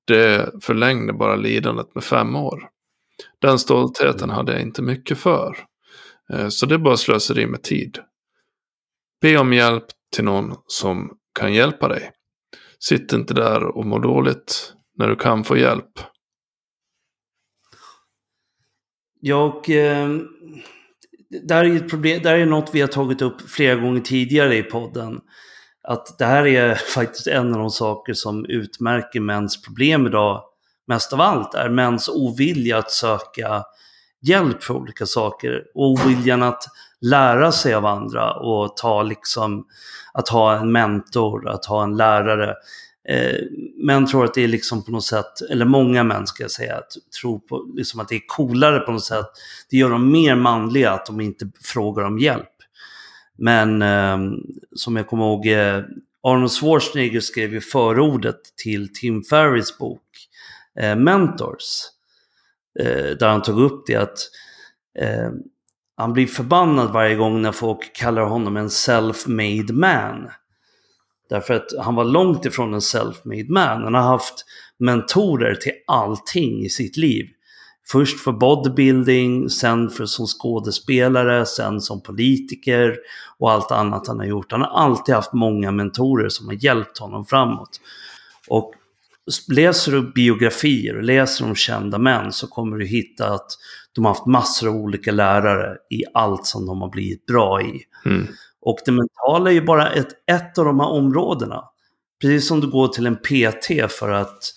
Det förlängde bara lidandet med fem år. Den stoltheten mm. hade jag inte mycket för. Eh, så det är bara slöseri med tid. Be om hjälp till någon som kan hjälpa dig. Sitt inte där och må dåligt när du kan få hjälp. Jag eh, det här är ett problem, det här är något vi har tagit upp flera gånger tidigare i podden. Att det här är faktiskt en av de saker som utmärker mäns problem idag mest av allt är mäns ovilja att söka hjälp för olika saker. Och oviljan att lära sig av andra och ta liksom, att ha en mentor, att ha en lärare. Eh, män tror att det är liksom på något sätt, eller många män ska jag säga, att tror på, liksom att det är coolare på något sätt. Det gör dem mer manliga att de inte frågar om hjälp. Men eh, som jag kommer ihåg, eh, Arnold Schwarzenegger skrev ju förordet till Tim Ferris bok eh, Mentors. Eh, där han tog upp det att eh, han blir förbannad varje gång när folk kallar honom en self-made man. Därför att han var långt ifrån en self-made man. Han har haft mentorer till allting i sitt liv. Först för bodybuilding, sen för som skådespelare, sen som politiker och allt annat han har gjort. Han har alltid haft många mentorer som har hjälpt honom framåt. Och läser du biografier och läser om kända män så kommer du hitta att de har haft massor av olika lärare i allt som de har blivit bra i. Mm. Och det mentala är ju bara ett, ett av de här områdena. Precis som du går till en PT för att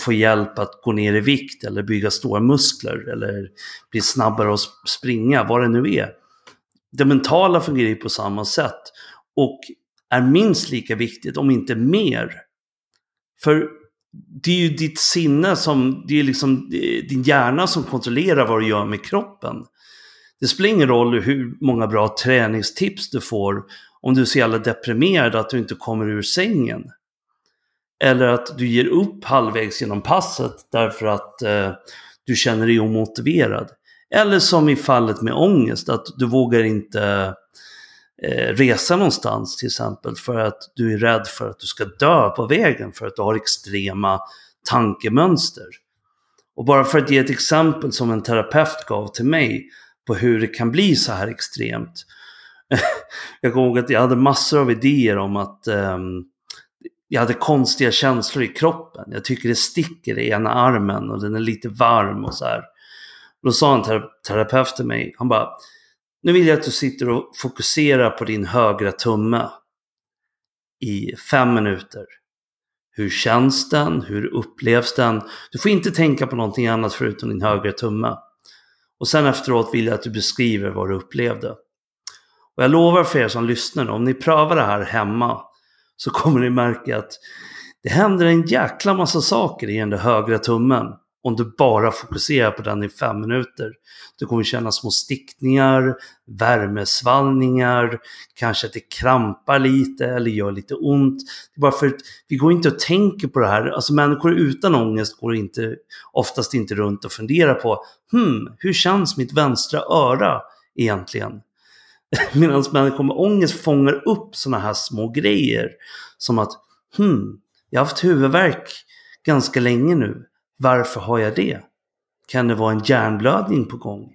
få hjälp att gå ner i vikt eller bygga stora muskler eller bli snabbare att springa, vad det nu är. det mentala fungerar ju på samma sätt. Och är minst lika viktigt, om inte mer. För det är ju ditt sinne som, det är liksom eh, din hjärna som kontrollerar vad du gör med kroppen. Det spelar ingen roll hur många bra träningstips du får om du är så jävla deprimerad att du inte kommer ur sängen. Eller att du ger upp halvvägs genom passet därför att eh, du känner dig omotiverad. Eller som i fallet med ångest, att du vågar inte eh, resa någonstans till exempel för att du är rädd för att du ska dö på vägen för att du har extrema tankemönster. Och bara för att ge ett exempel som en terapeut gav till mig på hur det kan bli så här extremt. jag kommer ihåg att jag hade massor av idéer om att um, jag hade konstiga känslor i kroppen. Jag tycker det sticker i ena armen och den är lite varm och så här. Då sa en ter terapeut till mig, han bara, nu vill jag att du sitter och fokuserar på din högra tumme i fem minuter. Hur känns den? Hur upplevs den? Du får inte tänka på någonting annat förutom din högra tumme. Och sen efteråt vill jag att du beskriver vad du upplevde. Och jag lovar för er som lyssnar, om ni prövar det här hemma så kommer ni märka att det händer en jäkla massa saker i den där högra tummen om du bara fokuserar på den i fem minuter. Du kommer känna små stickningar, värmesvallningar, kanske att det krampar lite eller gör lite ont. Det är bara för att vi går inte och tänker på det här. Alltså människor utan ångest går inte, oftast inte runt och funderar på hmm, hur känns mitt vänstra öra egentligen? Medan människor med ångest fångar upp sådana här små grejer. Som att, hmm, jag har haft huvudvärk ganska länge nu. Varför har jag det? Kan det vara en hjärnblödning på gång?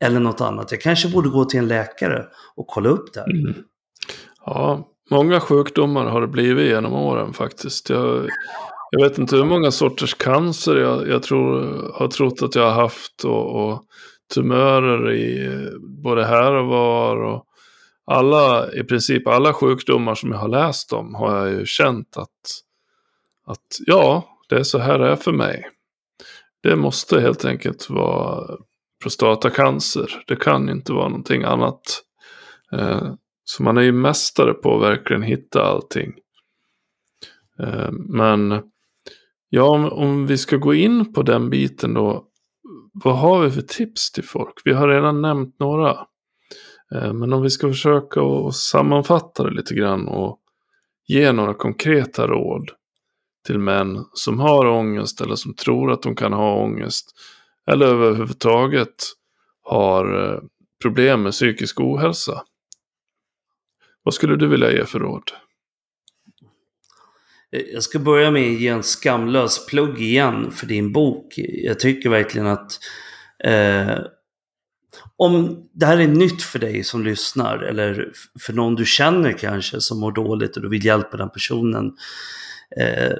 Eller något annat. Jag kanske borde gå till en läkare och kolla upp det här. Mm. Ja, många sjukdomar har det blivit genom åren faktiskt. Jag, jag vet inte hur många sorters cancer jag, jag tror, har trott att jag har haft. Och, och tumörer i både här och var. Och alla, i princip alla sjukdomar som jag har läst om har jag ju känt att, att ja, det är så här det är för mig. Det måste helt enkelt vara prostatacancer. Det kan inte vara någonting annat. Eh, så man är ju mästare på att verkligen hitta allting. Eh, men ja, om, om vi ska gå in på den biten då vad har vi för tips till folk? Vi har redan nämnt några. Eh, men om vi ska försöka att sammanfatta det lite grann och ge några konkreta råd till män som har ångest eller som tror att de kan ha ångest. Eller överhuvudtaget har eh, problem med psykisk ohälsa. Vad skulle du vilja ge för råd? Eh, jag ska börja med att ge en skamlös plugg igen för din bok. Jag tycker verkligen att eh, om det här är nytt för dig som lyssnar eller för någon du känner kanske som mår dåligt och du vill hjälpa den personen. Eh,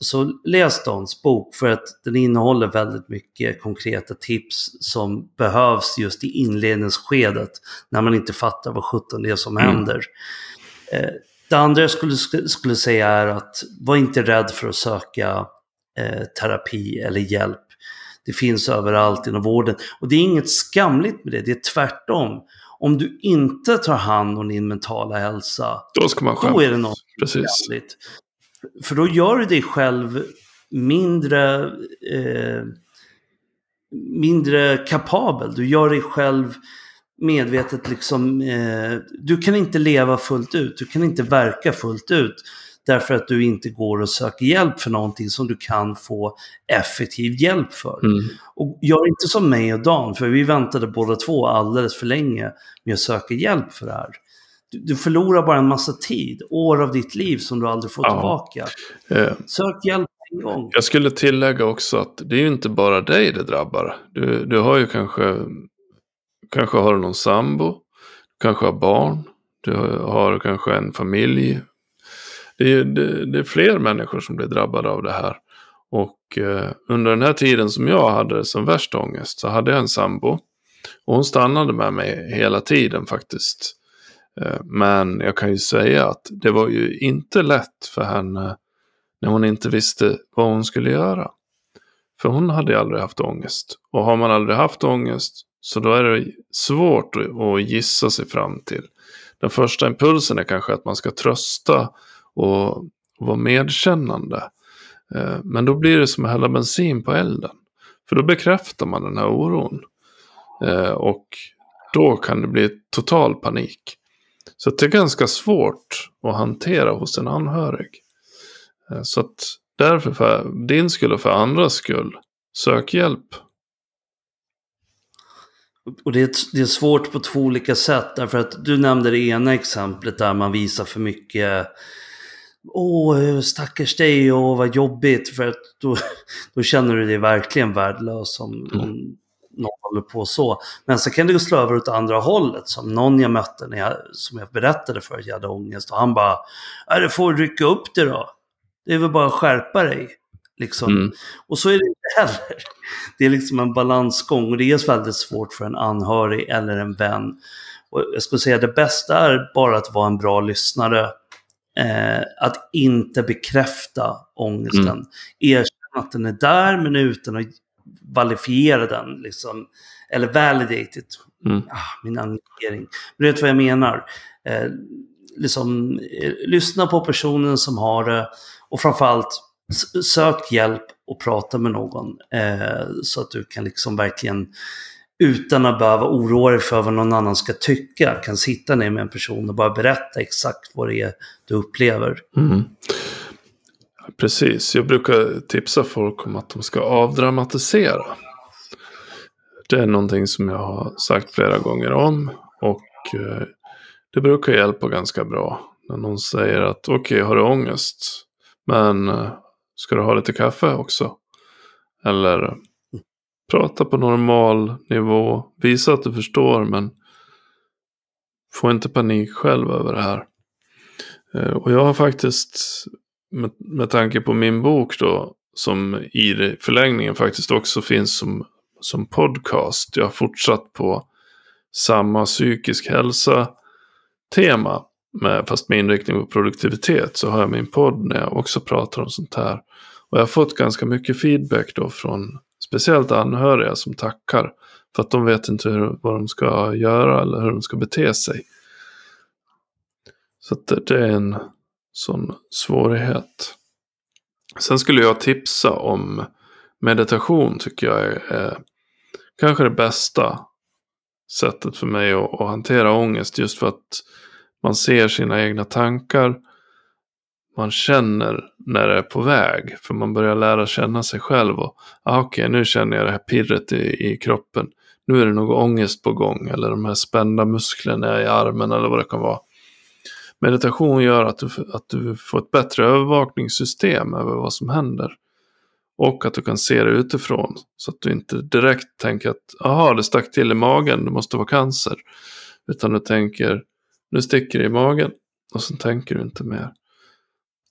så läs Dans bok för att den innehåller väldigt mycket konkreta tips som behövs just i inledningsskedet när man inte fattar vad sjutton det är som mm. händer. Eh, det andra jag skulle, skulle säga är att var inte rädd för att söka eh, terapi eller hjälp. Det finns överallt inom vården. Och det är inget skamligt med det, det är tvärtom. Om du inte tar hand om din mentala hälsa, då, ska man då är det något Precis. skamligt. För då gör du dig själv mindre, eh, mindre kapabel. Du gör dig själv medvetet liksom, eh, du kan inte leva fullt ut, du kan inte verka fullt ut därför att du inte går och söker hjälp för någonting som du kan få effektiv hjälp för. Mm. Och gör inte som mig och Dan, för vi väntade båda två alldeles för länge med att söka hjälp för det här. Du, förlorar bara en massa tid, år av ditt liv som du aldrig får ja. tillbaka. Eh. Sök hjälp en gång. Jag skulle tillägga också att det är ju inte bara dig det drabbar. Du, du har ju kanske Kanske har du någon sambo. Du kanske har barn. Du har kanske en familj. Det är, det, det är fler människor som blir drabbade av det här. Och eh, under den här tiden som jag hade som värst ångest så hade jag en sambo. Och hon stannade med mig hela tiden faktiskt. Eh, men jag kan ju säga att det var ju inte lätt för henne när hon inte visste vad hon skulle göra. För hon hade aldrig haft ångest. Och har man aldrig haft ångest Så då är det svårt att gissa sig fram till. Den första impulsen är kanske att man ska trösta och vara medkännande. Eh, men då blir det som att hälla bensin på elden. För då bekräftar man den här oron. Eh, och då kan det bli total panik. Så det är ganska svårt att hantera hos en anhörig. Eh, så att därför för din skull och för andras skull, sök hjälp. Och det är, det är svårt på två olika sätt. Därför att du nämnde det ena exemplet där man visar för mycket Åh, stackars dig och vad jobbigt. För att då, då känner du dig verkligen värdelös om, mm. om någon håller på så. Men så kan det slå över åt andra hållet. Som någon jag mötte när jag, som jag berättade för att jag hade ångest. Och han bara, du får rycka upp det då. Det är väl bara att skärpa dig. Liksom. Mm. Och så är det inte heller. Det är liksom en balansgång och det är väldigt svårt för en anhörig eller en vän. Och jag skulle säga det bästa är bara att vara en bra lyssnare. Eh, att inte bekräfta ångesten. Mm. Erkänna att den är där men utan att valifiera den. Liksom. Eller validate Mm. Ah, min angivering. Men du vet vad jag menar. Eh, liksom, eh, lyssna på personen som har det och framförallt sök hjälp och prata med någon. Eh, så att du kan liksom verkligen utan att behöva oroa dig för vad någon annan ska tycka, kan sitta ner med en person och bara berätta exakt vad det är du upplever. Mm. Precis, jag brukar tipsa folk om att de ska avdramatisera. Det är någonting som jag har sagt flera gånger om och eh, det brukar hjälpa ganska bra. När någon säger att okej, okay, har du ångest? Men eh, ska du ha lite kaffe också? Eller prata på normal nivå. Visa att du förstår men få inte panik själv över det här. Eh, och jag har faktiskt, med, med tanke på min bok då, som i förlängningen faktiskt också finns som, som podcast. Jag har fortsatt på samma psykisk hälsa tema med, fast med inriktning på produktivitet så har jag min podd när jag också pratar om sånt här. Och jag har fått ganska mycket feedback då från speciellt anhöriga som tackar för att de vet inte hur, vad de ska göra eller hur de ska bete sig. Så det, det är en sån svårighet. Sen skulle jag tipsa om meditation tycker jag är, är kanske det bästa sättet för mig att, att hantera ångest. Just för att man ser sina egna tankar. Man känner när det är på väg. För man börjar lära känna sig själv. Och, ah, Okej, okay, nu känner jag det här pirret i, i kroppen. Nu är det nog ångest på gång. Eller de här spända musklerna i armen eller vad det kan vara. Meditation gör att du, att du får ett bättre övervakningssystem över vad som händer. Och att du kan se det utifrån. Så att du inte direkt tänker att aha, det stack till i magen, det måste vara cancer. Utan du tänker, nu sticker det i magen. Och så tänker du inte mer.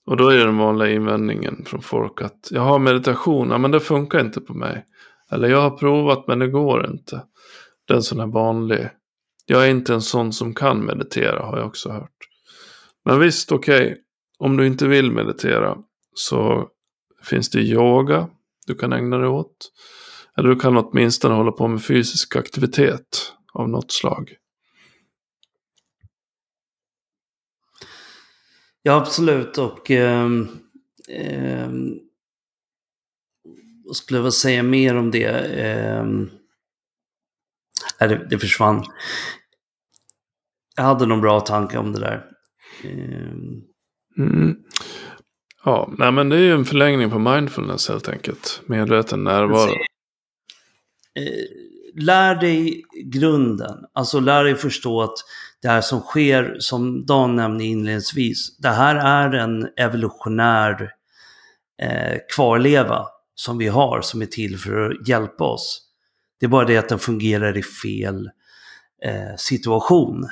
Och då är den vanliga invändningen från folk att jag har meditation, ja, men det funkar inte på mig. Eller jag har provat men det går inte. Det är en sån här vanlig. Jag är inte en sån som kan meditera har jag också hört. Men visst, okej. Okay. Om du inte vill meditera så finns det yoga du kan ägna dig åt. Eller du kan åtminstone hålla på med fysisk aktivitet av något slag. Ja, absolut. Och eh, eh, vad skulle jag vilja säga mer om det? Eh, det, det försvann. Jag hade någon bra tanke om det där. Ehm. Mm. Ja, nej, men det är ju en förlängning på mindfulness helt enkelt. Medveten närvaro. Eh, lär dig grunden. Alltså lär dig förstå att det här som sker, som Dan nämnde inledningsvis, det här är en evolutionär eh, kvarleva som vi har, som är till för att hjälpa oss. Det är bara det att den fungerar i fel eh, situation.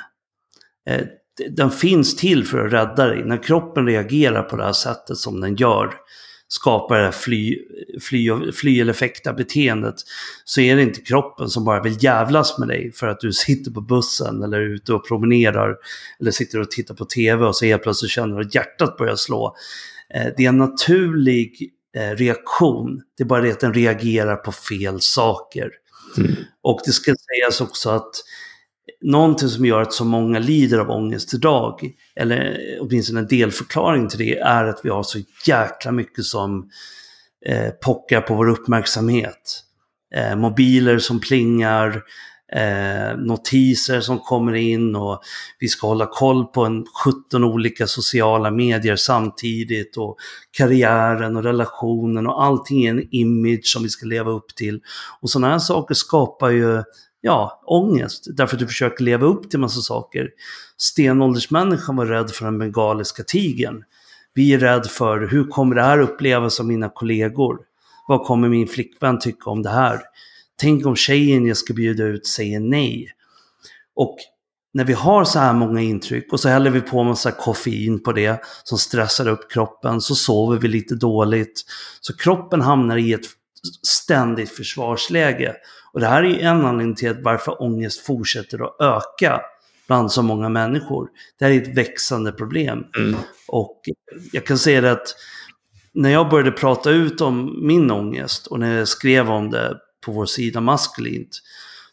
Eh, den finns till för att rädda dig. När kroppen reagerar på det här sättet som den gör, skapar det här fly, fly, fly eller fäkta beteendet, så är det inte kroppen som bara vill jävlas med dig för att du sitter på bussen eller är ute och promenerar eller sitter och tittar på tv och så helt plötsligt känner du att hjärtat börjar slå. Eh, det är en naturlig eh, reaktion. Det är bara det att den reagerar på fel saker. Mm. Och det ska sägas också att någonting som gör att så många lider av ångest idag, eller åtminstone en delförklaring till det, är att vi har så jäkla mycket som eh, pockar på vår uppmärksamhet. Eh, mobiler som plingar, eh, notiser som kommer in och vi ska hålla koll på en 17 olika sociala medier samtidigt och karriären och relationen och allting är en image som vi ska leva upp till. Och sådana här saker skapar ju ja, ångest därför att du försöker leva upp till massa saker. Stenåldersmänniskan var rädd för den bengaliska tigern. Vi är rädd för hur kommer det här upplevas av mina kollegor? Vad kommer min flickvän tycka om det här? Tänk om tjejen jag ska bjuda ut säger nej. Och när vi har så här många intryck och så häller vi på massa koffein på det som stressar upp kroppen så sover vi lite dåligt. Så kroppen hamnar i ett ständigt försvarsläge. Och det här är en anledning till varför ångest fortsätter att öka bland så många människor. Det här är ett växande problem. Mm. Och jag kan säga det att när jag började prata ut om min ångest och när jag skrev om det på vår sida maskulint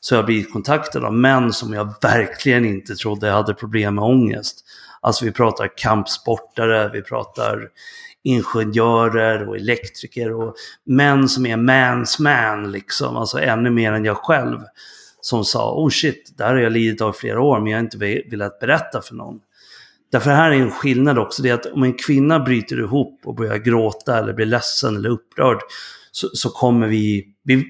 så har jag blivit kontaktad av män som jag verkligen inte trodde hade problem med ångest. Alltså vi pratar kampsportare, vi pratar ingenjörer och elektriker och män som är mans man liksom, alltså ännu mer än jag själv. Som sa, oh shit, det här har jag lidit av i flera år men jag har inte velat berätta för någon. Därför här är en skillnad också, det är att om en kvinna bryter ihop och börjar gråta eller blir ledsen eller upprörd så, så kommer vi, vi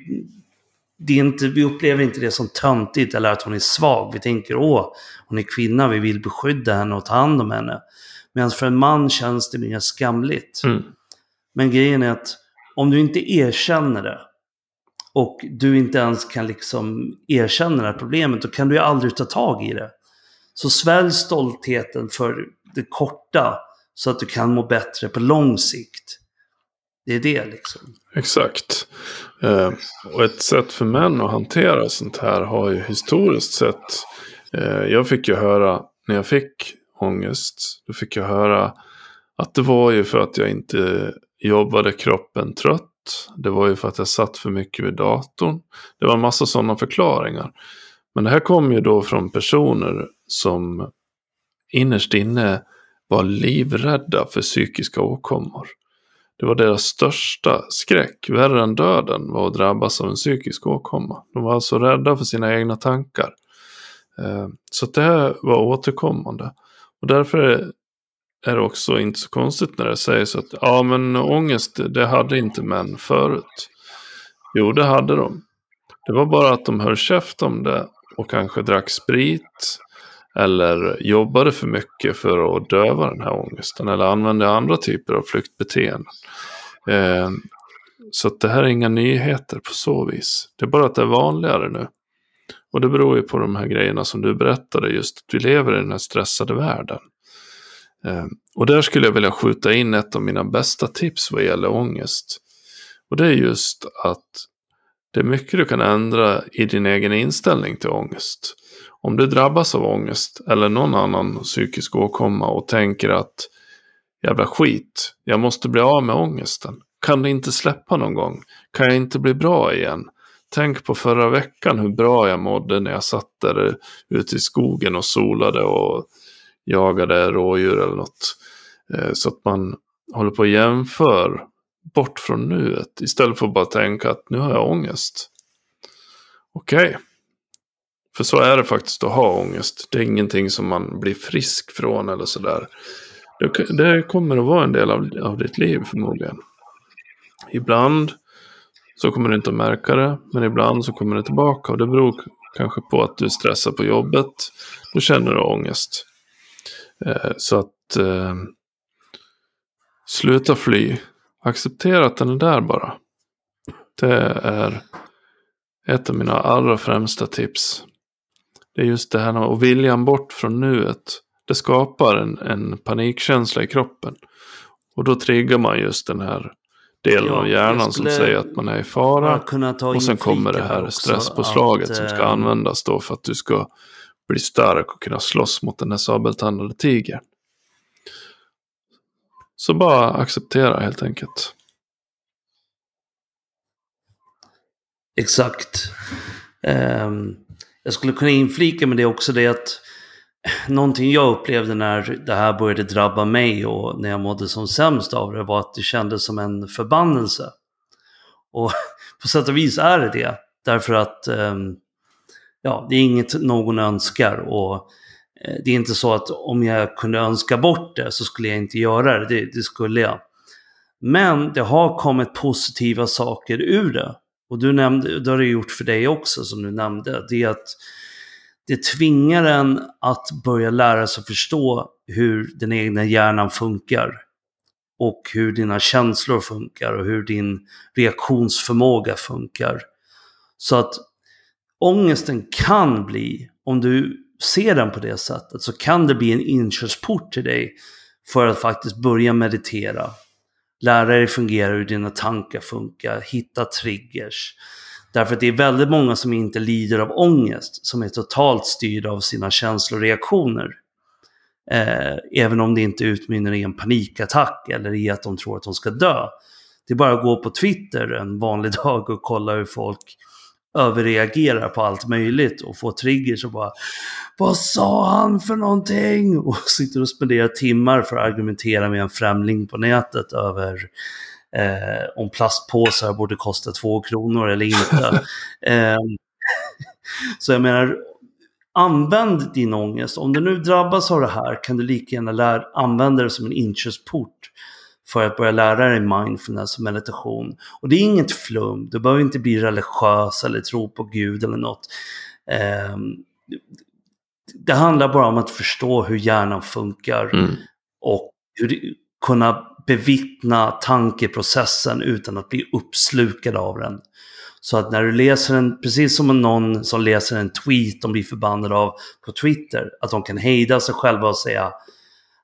det är inte, vi upplever inte det som töntigt eller att hon är svag. Vi tänker åh, hon är kvinna, vi vill beskydda henne och ta hand om henne. Medan för en man känns det mer skamligt. Mm. Men grejen är att om du inte erkänner det och du inte ens kan liksom erkänna det här problemet, då kan du ju aldrig ta tag i det. Så svälj stoltheten för det korta så att du kan må bättre på lång sikt. Det är det liksom. Exakt. Eh, och ett sätt för män att hantera sånt här har ju historiskt sett. Eh, jag fick ju höra när jag fick ångest. Då fick jag höra att det var ju för att jag inte jobbade kroppen trött. Det var ju för att jag satt för mycket vid datorn. Det var en massa sådana förklaringar. Men det här kom ju då från personer som innerst inne var livrädda för psykiska åkommor. Det var deras största skräck, värre än döden, var att drabbas av en psykisk åkomma. De var alltså rädda för sina egna tankar. Eh, så det här var återkommande. Och därför är det också inte så konstigt när det sägs att ja men ångest det hade inte män förut. Jo det hade de. Det var bara att de höll käft om det och kanske drack sprit eller jobbade för mycket för att döva den här ångesten eller använde andra typer av flyktbeteenden. Eh, så att det här är inga nyheter på så vis. Det är bara att det är vanligare nu. Och det beror ju på de här grejerna som du berättade, just att vi lever i den här stressade världen. Eh, och där skulle jag vilja skjuta in ett av mina bästa tips vad gäller ångest. Och det är just att det är mycket du kan ändra i din egen inställning till ångest. Om du drabbas av ångest eller någon annan psykisk åkomma och tänker att jävla skit, jag måste bli av med ångesten. Kan det inte släppa någon gång? Kan jag inte bli bra igen? Tänk på förra veckan hur bra jag mådde när jag satt där ute i skogen och solade och jagade rådjur eller något. Eh, så att man håller på att jämför bort från nuet istället för att bara tänka att nu har jag ångest. Okej. Okay. För så är det faktiskt att ha ångest. Det är ingenting som man blir frisk från eller sådär. Det, det kommer att vara en del av, av ditt liv förmodligen. Ibland så kommer du inte att märka det, men ibland så kommer det tillbaka. Och det beror kanske på att du stressar på jobbet. Då känner du ångest. Eh, så att eh, sluta fly. Acceptera att den är där bara. Det är ett av mina allra främsta tips. Det är just det här med att viljan bort från nuet. Det skapar en, en panikkänsla i kroppen. Och då triggar man just den här delen ja, av hjärnan som säger att man är i fara. Och sen kommer det här stresspåslaget att, som ska äh... användas då för att du ska bli stark och kunna slåss mot den här sabeltandade tigern. Så bara acceptera helt enkelt. Exakt. Um, jag skulle kunna inflika med det också det att någonting jag upplevde när det här började drabba mig och när jag mådde som sämst av det var att det kändes som en förbannelse. Och på sätt och vis är det det. Därför att ehm, ja, det är inget någon önskar och eh, det är inte så att om jag kunde önska bort det så skulle jag inte göra det. Det, det skulle jag. Men det har kommit positiva saker ur det. Och du nämnde, det har det gjort för dig också som du nämnde, det är att det tvingar en att börja lära sig förstå hur den egna hjärnan funkar. Och hur dina känslor funkar och hur din reaktionsförmåga funkar. Så att ångesten kan bli, om du ser den på det sättet, så kan det bli en inkörsport till dig för att faktiskt börja meditera. Lära dig fungera hur dina tankar funkar, hitta triggers. Därför att det är väldigt många som inte lider av ångest, som är totalt styrda av sina känsloreaktioner. Eh, även om det inte utmynnar i en panikattack eller i att de tror att de ska dö. Det är bara att gå på Twitter en vanlig dag och kolla hur folk överreagerar på allt möjligt och får triggers och bara Vad sa han för någonting? Och sitter och spenderar timmar för att argumentera med en främling på nätet över eh, om plastpåsar borde kosta två kronor eller inte. eh, så jag menar, använd din ångest. Om du nu drabbas av det här kan du lika gärna lära, använda det som en inkörsport för att börja lära dig mindfulness och meditation. Och det är inget flum, du behöver inte bli religiös eller tro på Gud eller något. Eh, det handlar bara om att förstå hur hjärnan funkar mm. och hur, kunna bevittna tankeprocessen utan att bli uppslukad av den. Så att när du läser en, precis som någon som läser en tweet de blir förbannade av på Twitter, att de kan hejda sig själva och säga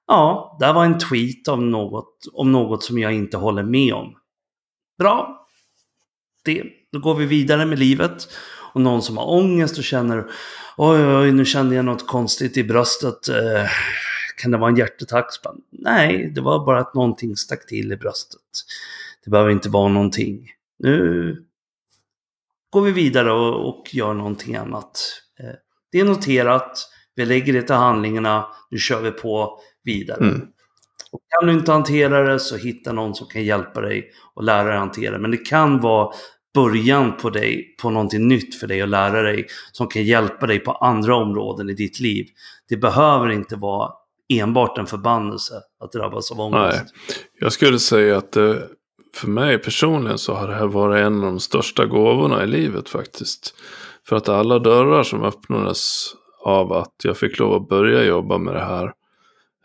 Ja, det var en tweet om något, om något som jag inte håller med om. Bra. Det, då går vi vidare med livet. Och någon som har ångest och känner oj, oj, nu kände jag något konstigt i bröstet. Eh, kan det vara en hjärtattack? Nej, det var bara att någonting stack till i bröstet. Det behöver inte vara någonting. Nu går vi vidare och, och gör någonting annat. Eh, det är noterat. Vi lägger det till handlingarna. Nu kör vi på vidare. Mm. Och kan du inte hantera det så hitta någon som kan hjälpa dig och lära dig hantera det. Men det kan vara början på dig, på någonting nytt för dig att lära dig som kan hjälpa dig på andra områden i ditt liv. Det behöver inte vara enbart en förbannelse att drabbas av ångest. Nej, jag skulle säga att det, för mig personligen så har det här varit en av de största gåvorna i livet faktiskt. För att alla dörrar som öppnades av att jag fick lov att börja jobba med det här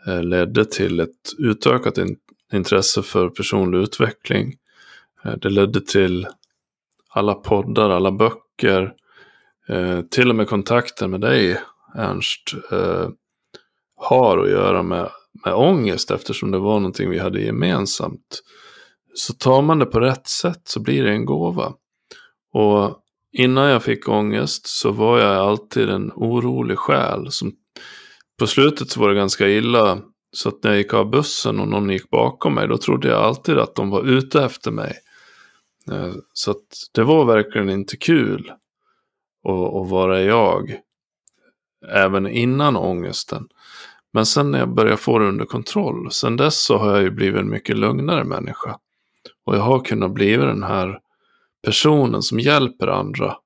Eh, ledde till ett utökat in intresse för personlig utveckling. Eh, det ledde till alla poddar, alla böcker, eh, till och med kontakten med dig Ernst eh, har att göra med, med ångest eftersom det var någonting vi hade gemensamt. Så tar man det på rätt sätt så blir det en gåva. Och innan jag fick ångest så var jag alltid en orolig själ som på slutet så var det ganska illa. Så att när jag gick av bussen och någon gick bakom mig, då trodde jag alltid att de var ute efter mig. Eh, så att det var verkligen inte kul att, att vara jag. Även innan ångesten. Men sen när jag började få det under kontroll, sen dess så har jag ju blivit en mycket lugnare människa. Och jag har kunnat bli den här personen som hjälper andra.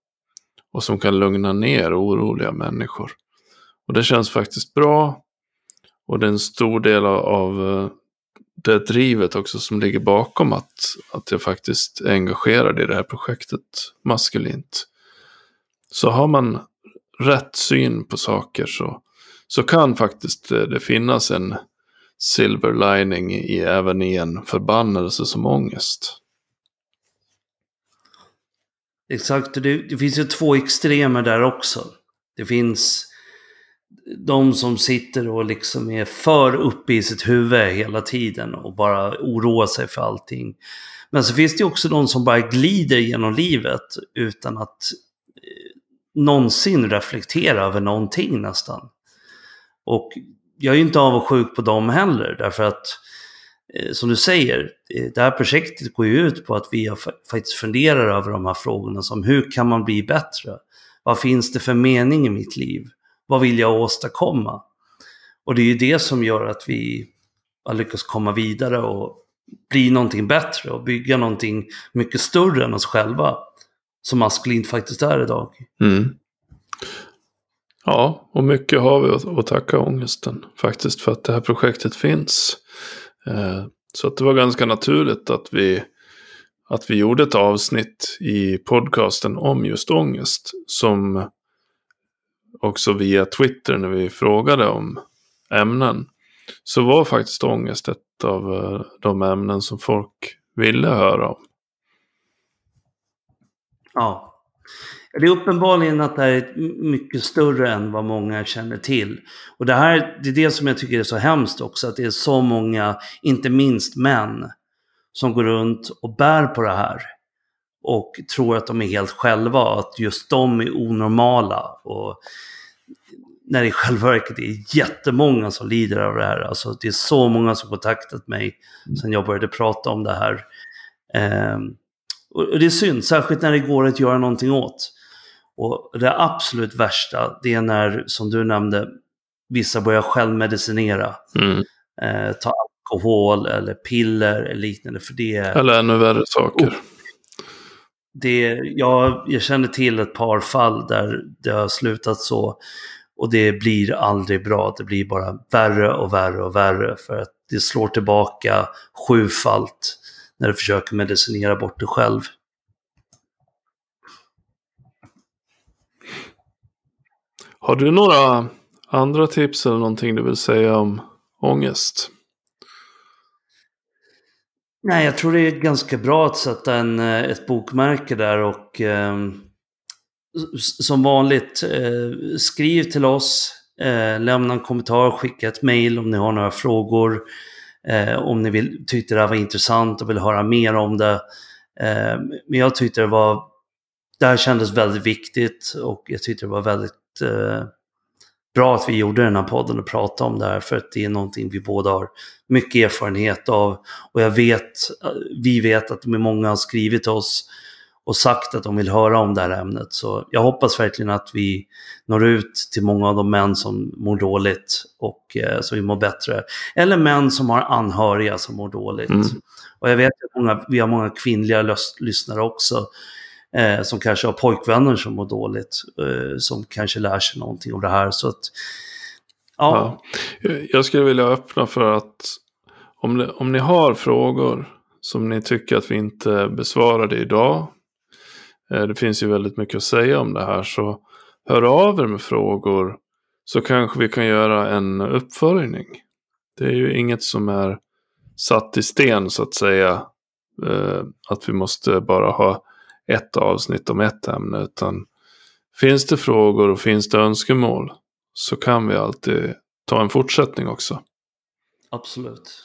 Och som kan lugna ner oroliga människor. Och det känns faktiskt bra. Och det är en stor del av eh, det drivet också som ligger bakom att, att jag faktiskt är engagerad i det här projektet maskulint. Så har man rätt syn på saker så, så kan faktiskt eh, det finnas en silver lining i, även i en förbannelse som ångest. Exakt, det, det finns ju två extremer där också. Det finns de som sitter och liksom är för uppe i sitt huvud hela tiden och bara oroar sig för allting. Men så finns det också de som bara glider genom livet utan att eh, någonsin reflektera över någonting nästan. Och jag är ju inte avundsjuk på dem heller därför att eh, som du säger, eh, det här projektet går ju ut på att vi faktiskt funderar över de här frågorna som hur kan man bli bättre? Vad finns det för mening i mitt liv? Vad vill jag åstadkomma? Och det är ju det som gör att vi har lyckats komma vidare och bli någonting bättre och bygga någonting mycket större än oss själva. Som maskulint faktiskt är idag. Mm. Ja, och mycket har vi att tacka ångesten faktiskt för att det här projektet finns. Eh, så att det var ganska naturligt att vi, att vi gjorde ett avsnitt i podcasten om just ångest. Som också via Twitter när vi frågade om ämnen. Så var faktiskt ångest ett av eh, de ämnen som folk ville höra om. Ja. Det är uppenbarligen att det här är mycket större än vad många känner till. Och det här det är det som jag tycker är så hemskt också, att det är så många, inte minst män, som går runt och bär på det här. Och tror att de är helt själva, att just de är onormala. Och när det i själva verket är jättemånga som lider av det här. Alltså det är så många som kontaktat mig sen jag började prata om det här. Eh, och det är synd, särskilt när det går att göra någonting åt. Och det absolut värsta, det är när, som du nämnde, vissa börjar självmedicinera. Mm. Eh, ta alkohol eller piller eller liknande. För det Eller ännu värre saker. Oh, det, jag, jag känner till ett par fall där det har slutat så. Och det blir aldrig bra. Det blir bara värre och värre och värre. För att det slår tillbaka sjufalt när du försöker medicinera bort det själv. Har du några andra tips eller någonting du vill säga om ångest? Nej, jag tror det är ganska bra att sätta en, eh, ett bokmärke där och eh, som vanligt eh, skriv till oss, eh, lämna en kommentar, skicka ett mail om ni har några frågor. Eh, om ni vill, tyckte det här var intressant och vill höra mer om det. Eh, men jag tyckte det var, det här kändes väldigt viktigt och jag tyckte det var väldigt eh, bra att vi gjorde den här podden och pratade om det här för att det är någonting vi båda har mycket erfarenhet av. Och jag vet, vi vet att många har skrivit till oss och sagt att de vill höra om det här ämnet. Så jag hoppas verkligen att vi når ut till många av de män som mår dåligt och eh, som vill må bättre. Eller män som har anhöriga som mår dåligt. Mm. Och jag vet att många, vi har många kvinnliga lyssnare också. Eh, som kanske har pojkvänner som mår dåligt. Eh, som kanske lär sig någonting om det här. Så att, ja. ja. Jag skulle vilja öppna för att om, ni, om ni har frågor som ni tycker att vi inte besvarade idag Eh, det finns ju väldigt mycket att säga om det här så hör av er med frågor så kanske vi kan göra en uppföljning. Det är ju inget som är satt i sten så att säga. Eh, att vi måste bara ha ett avsnitt om ett ämne. Utan finns det frågor och finns det önskemål så kan vi alltid ta en fortsättning också. Absolut.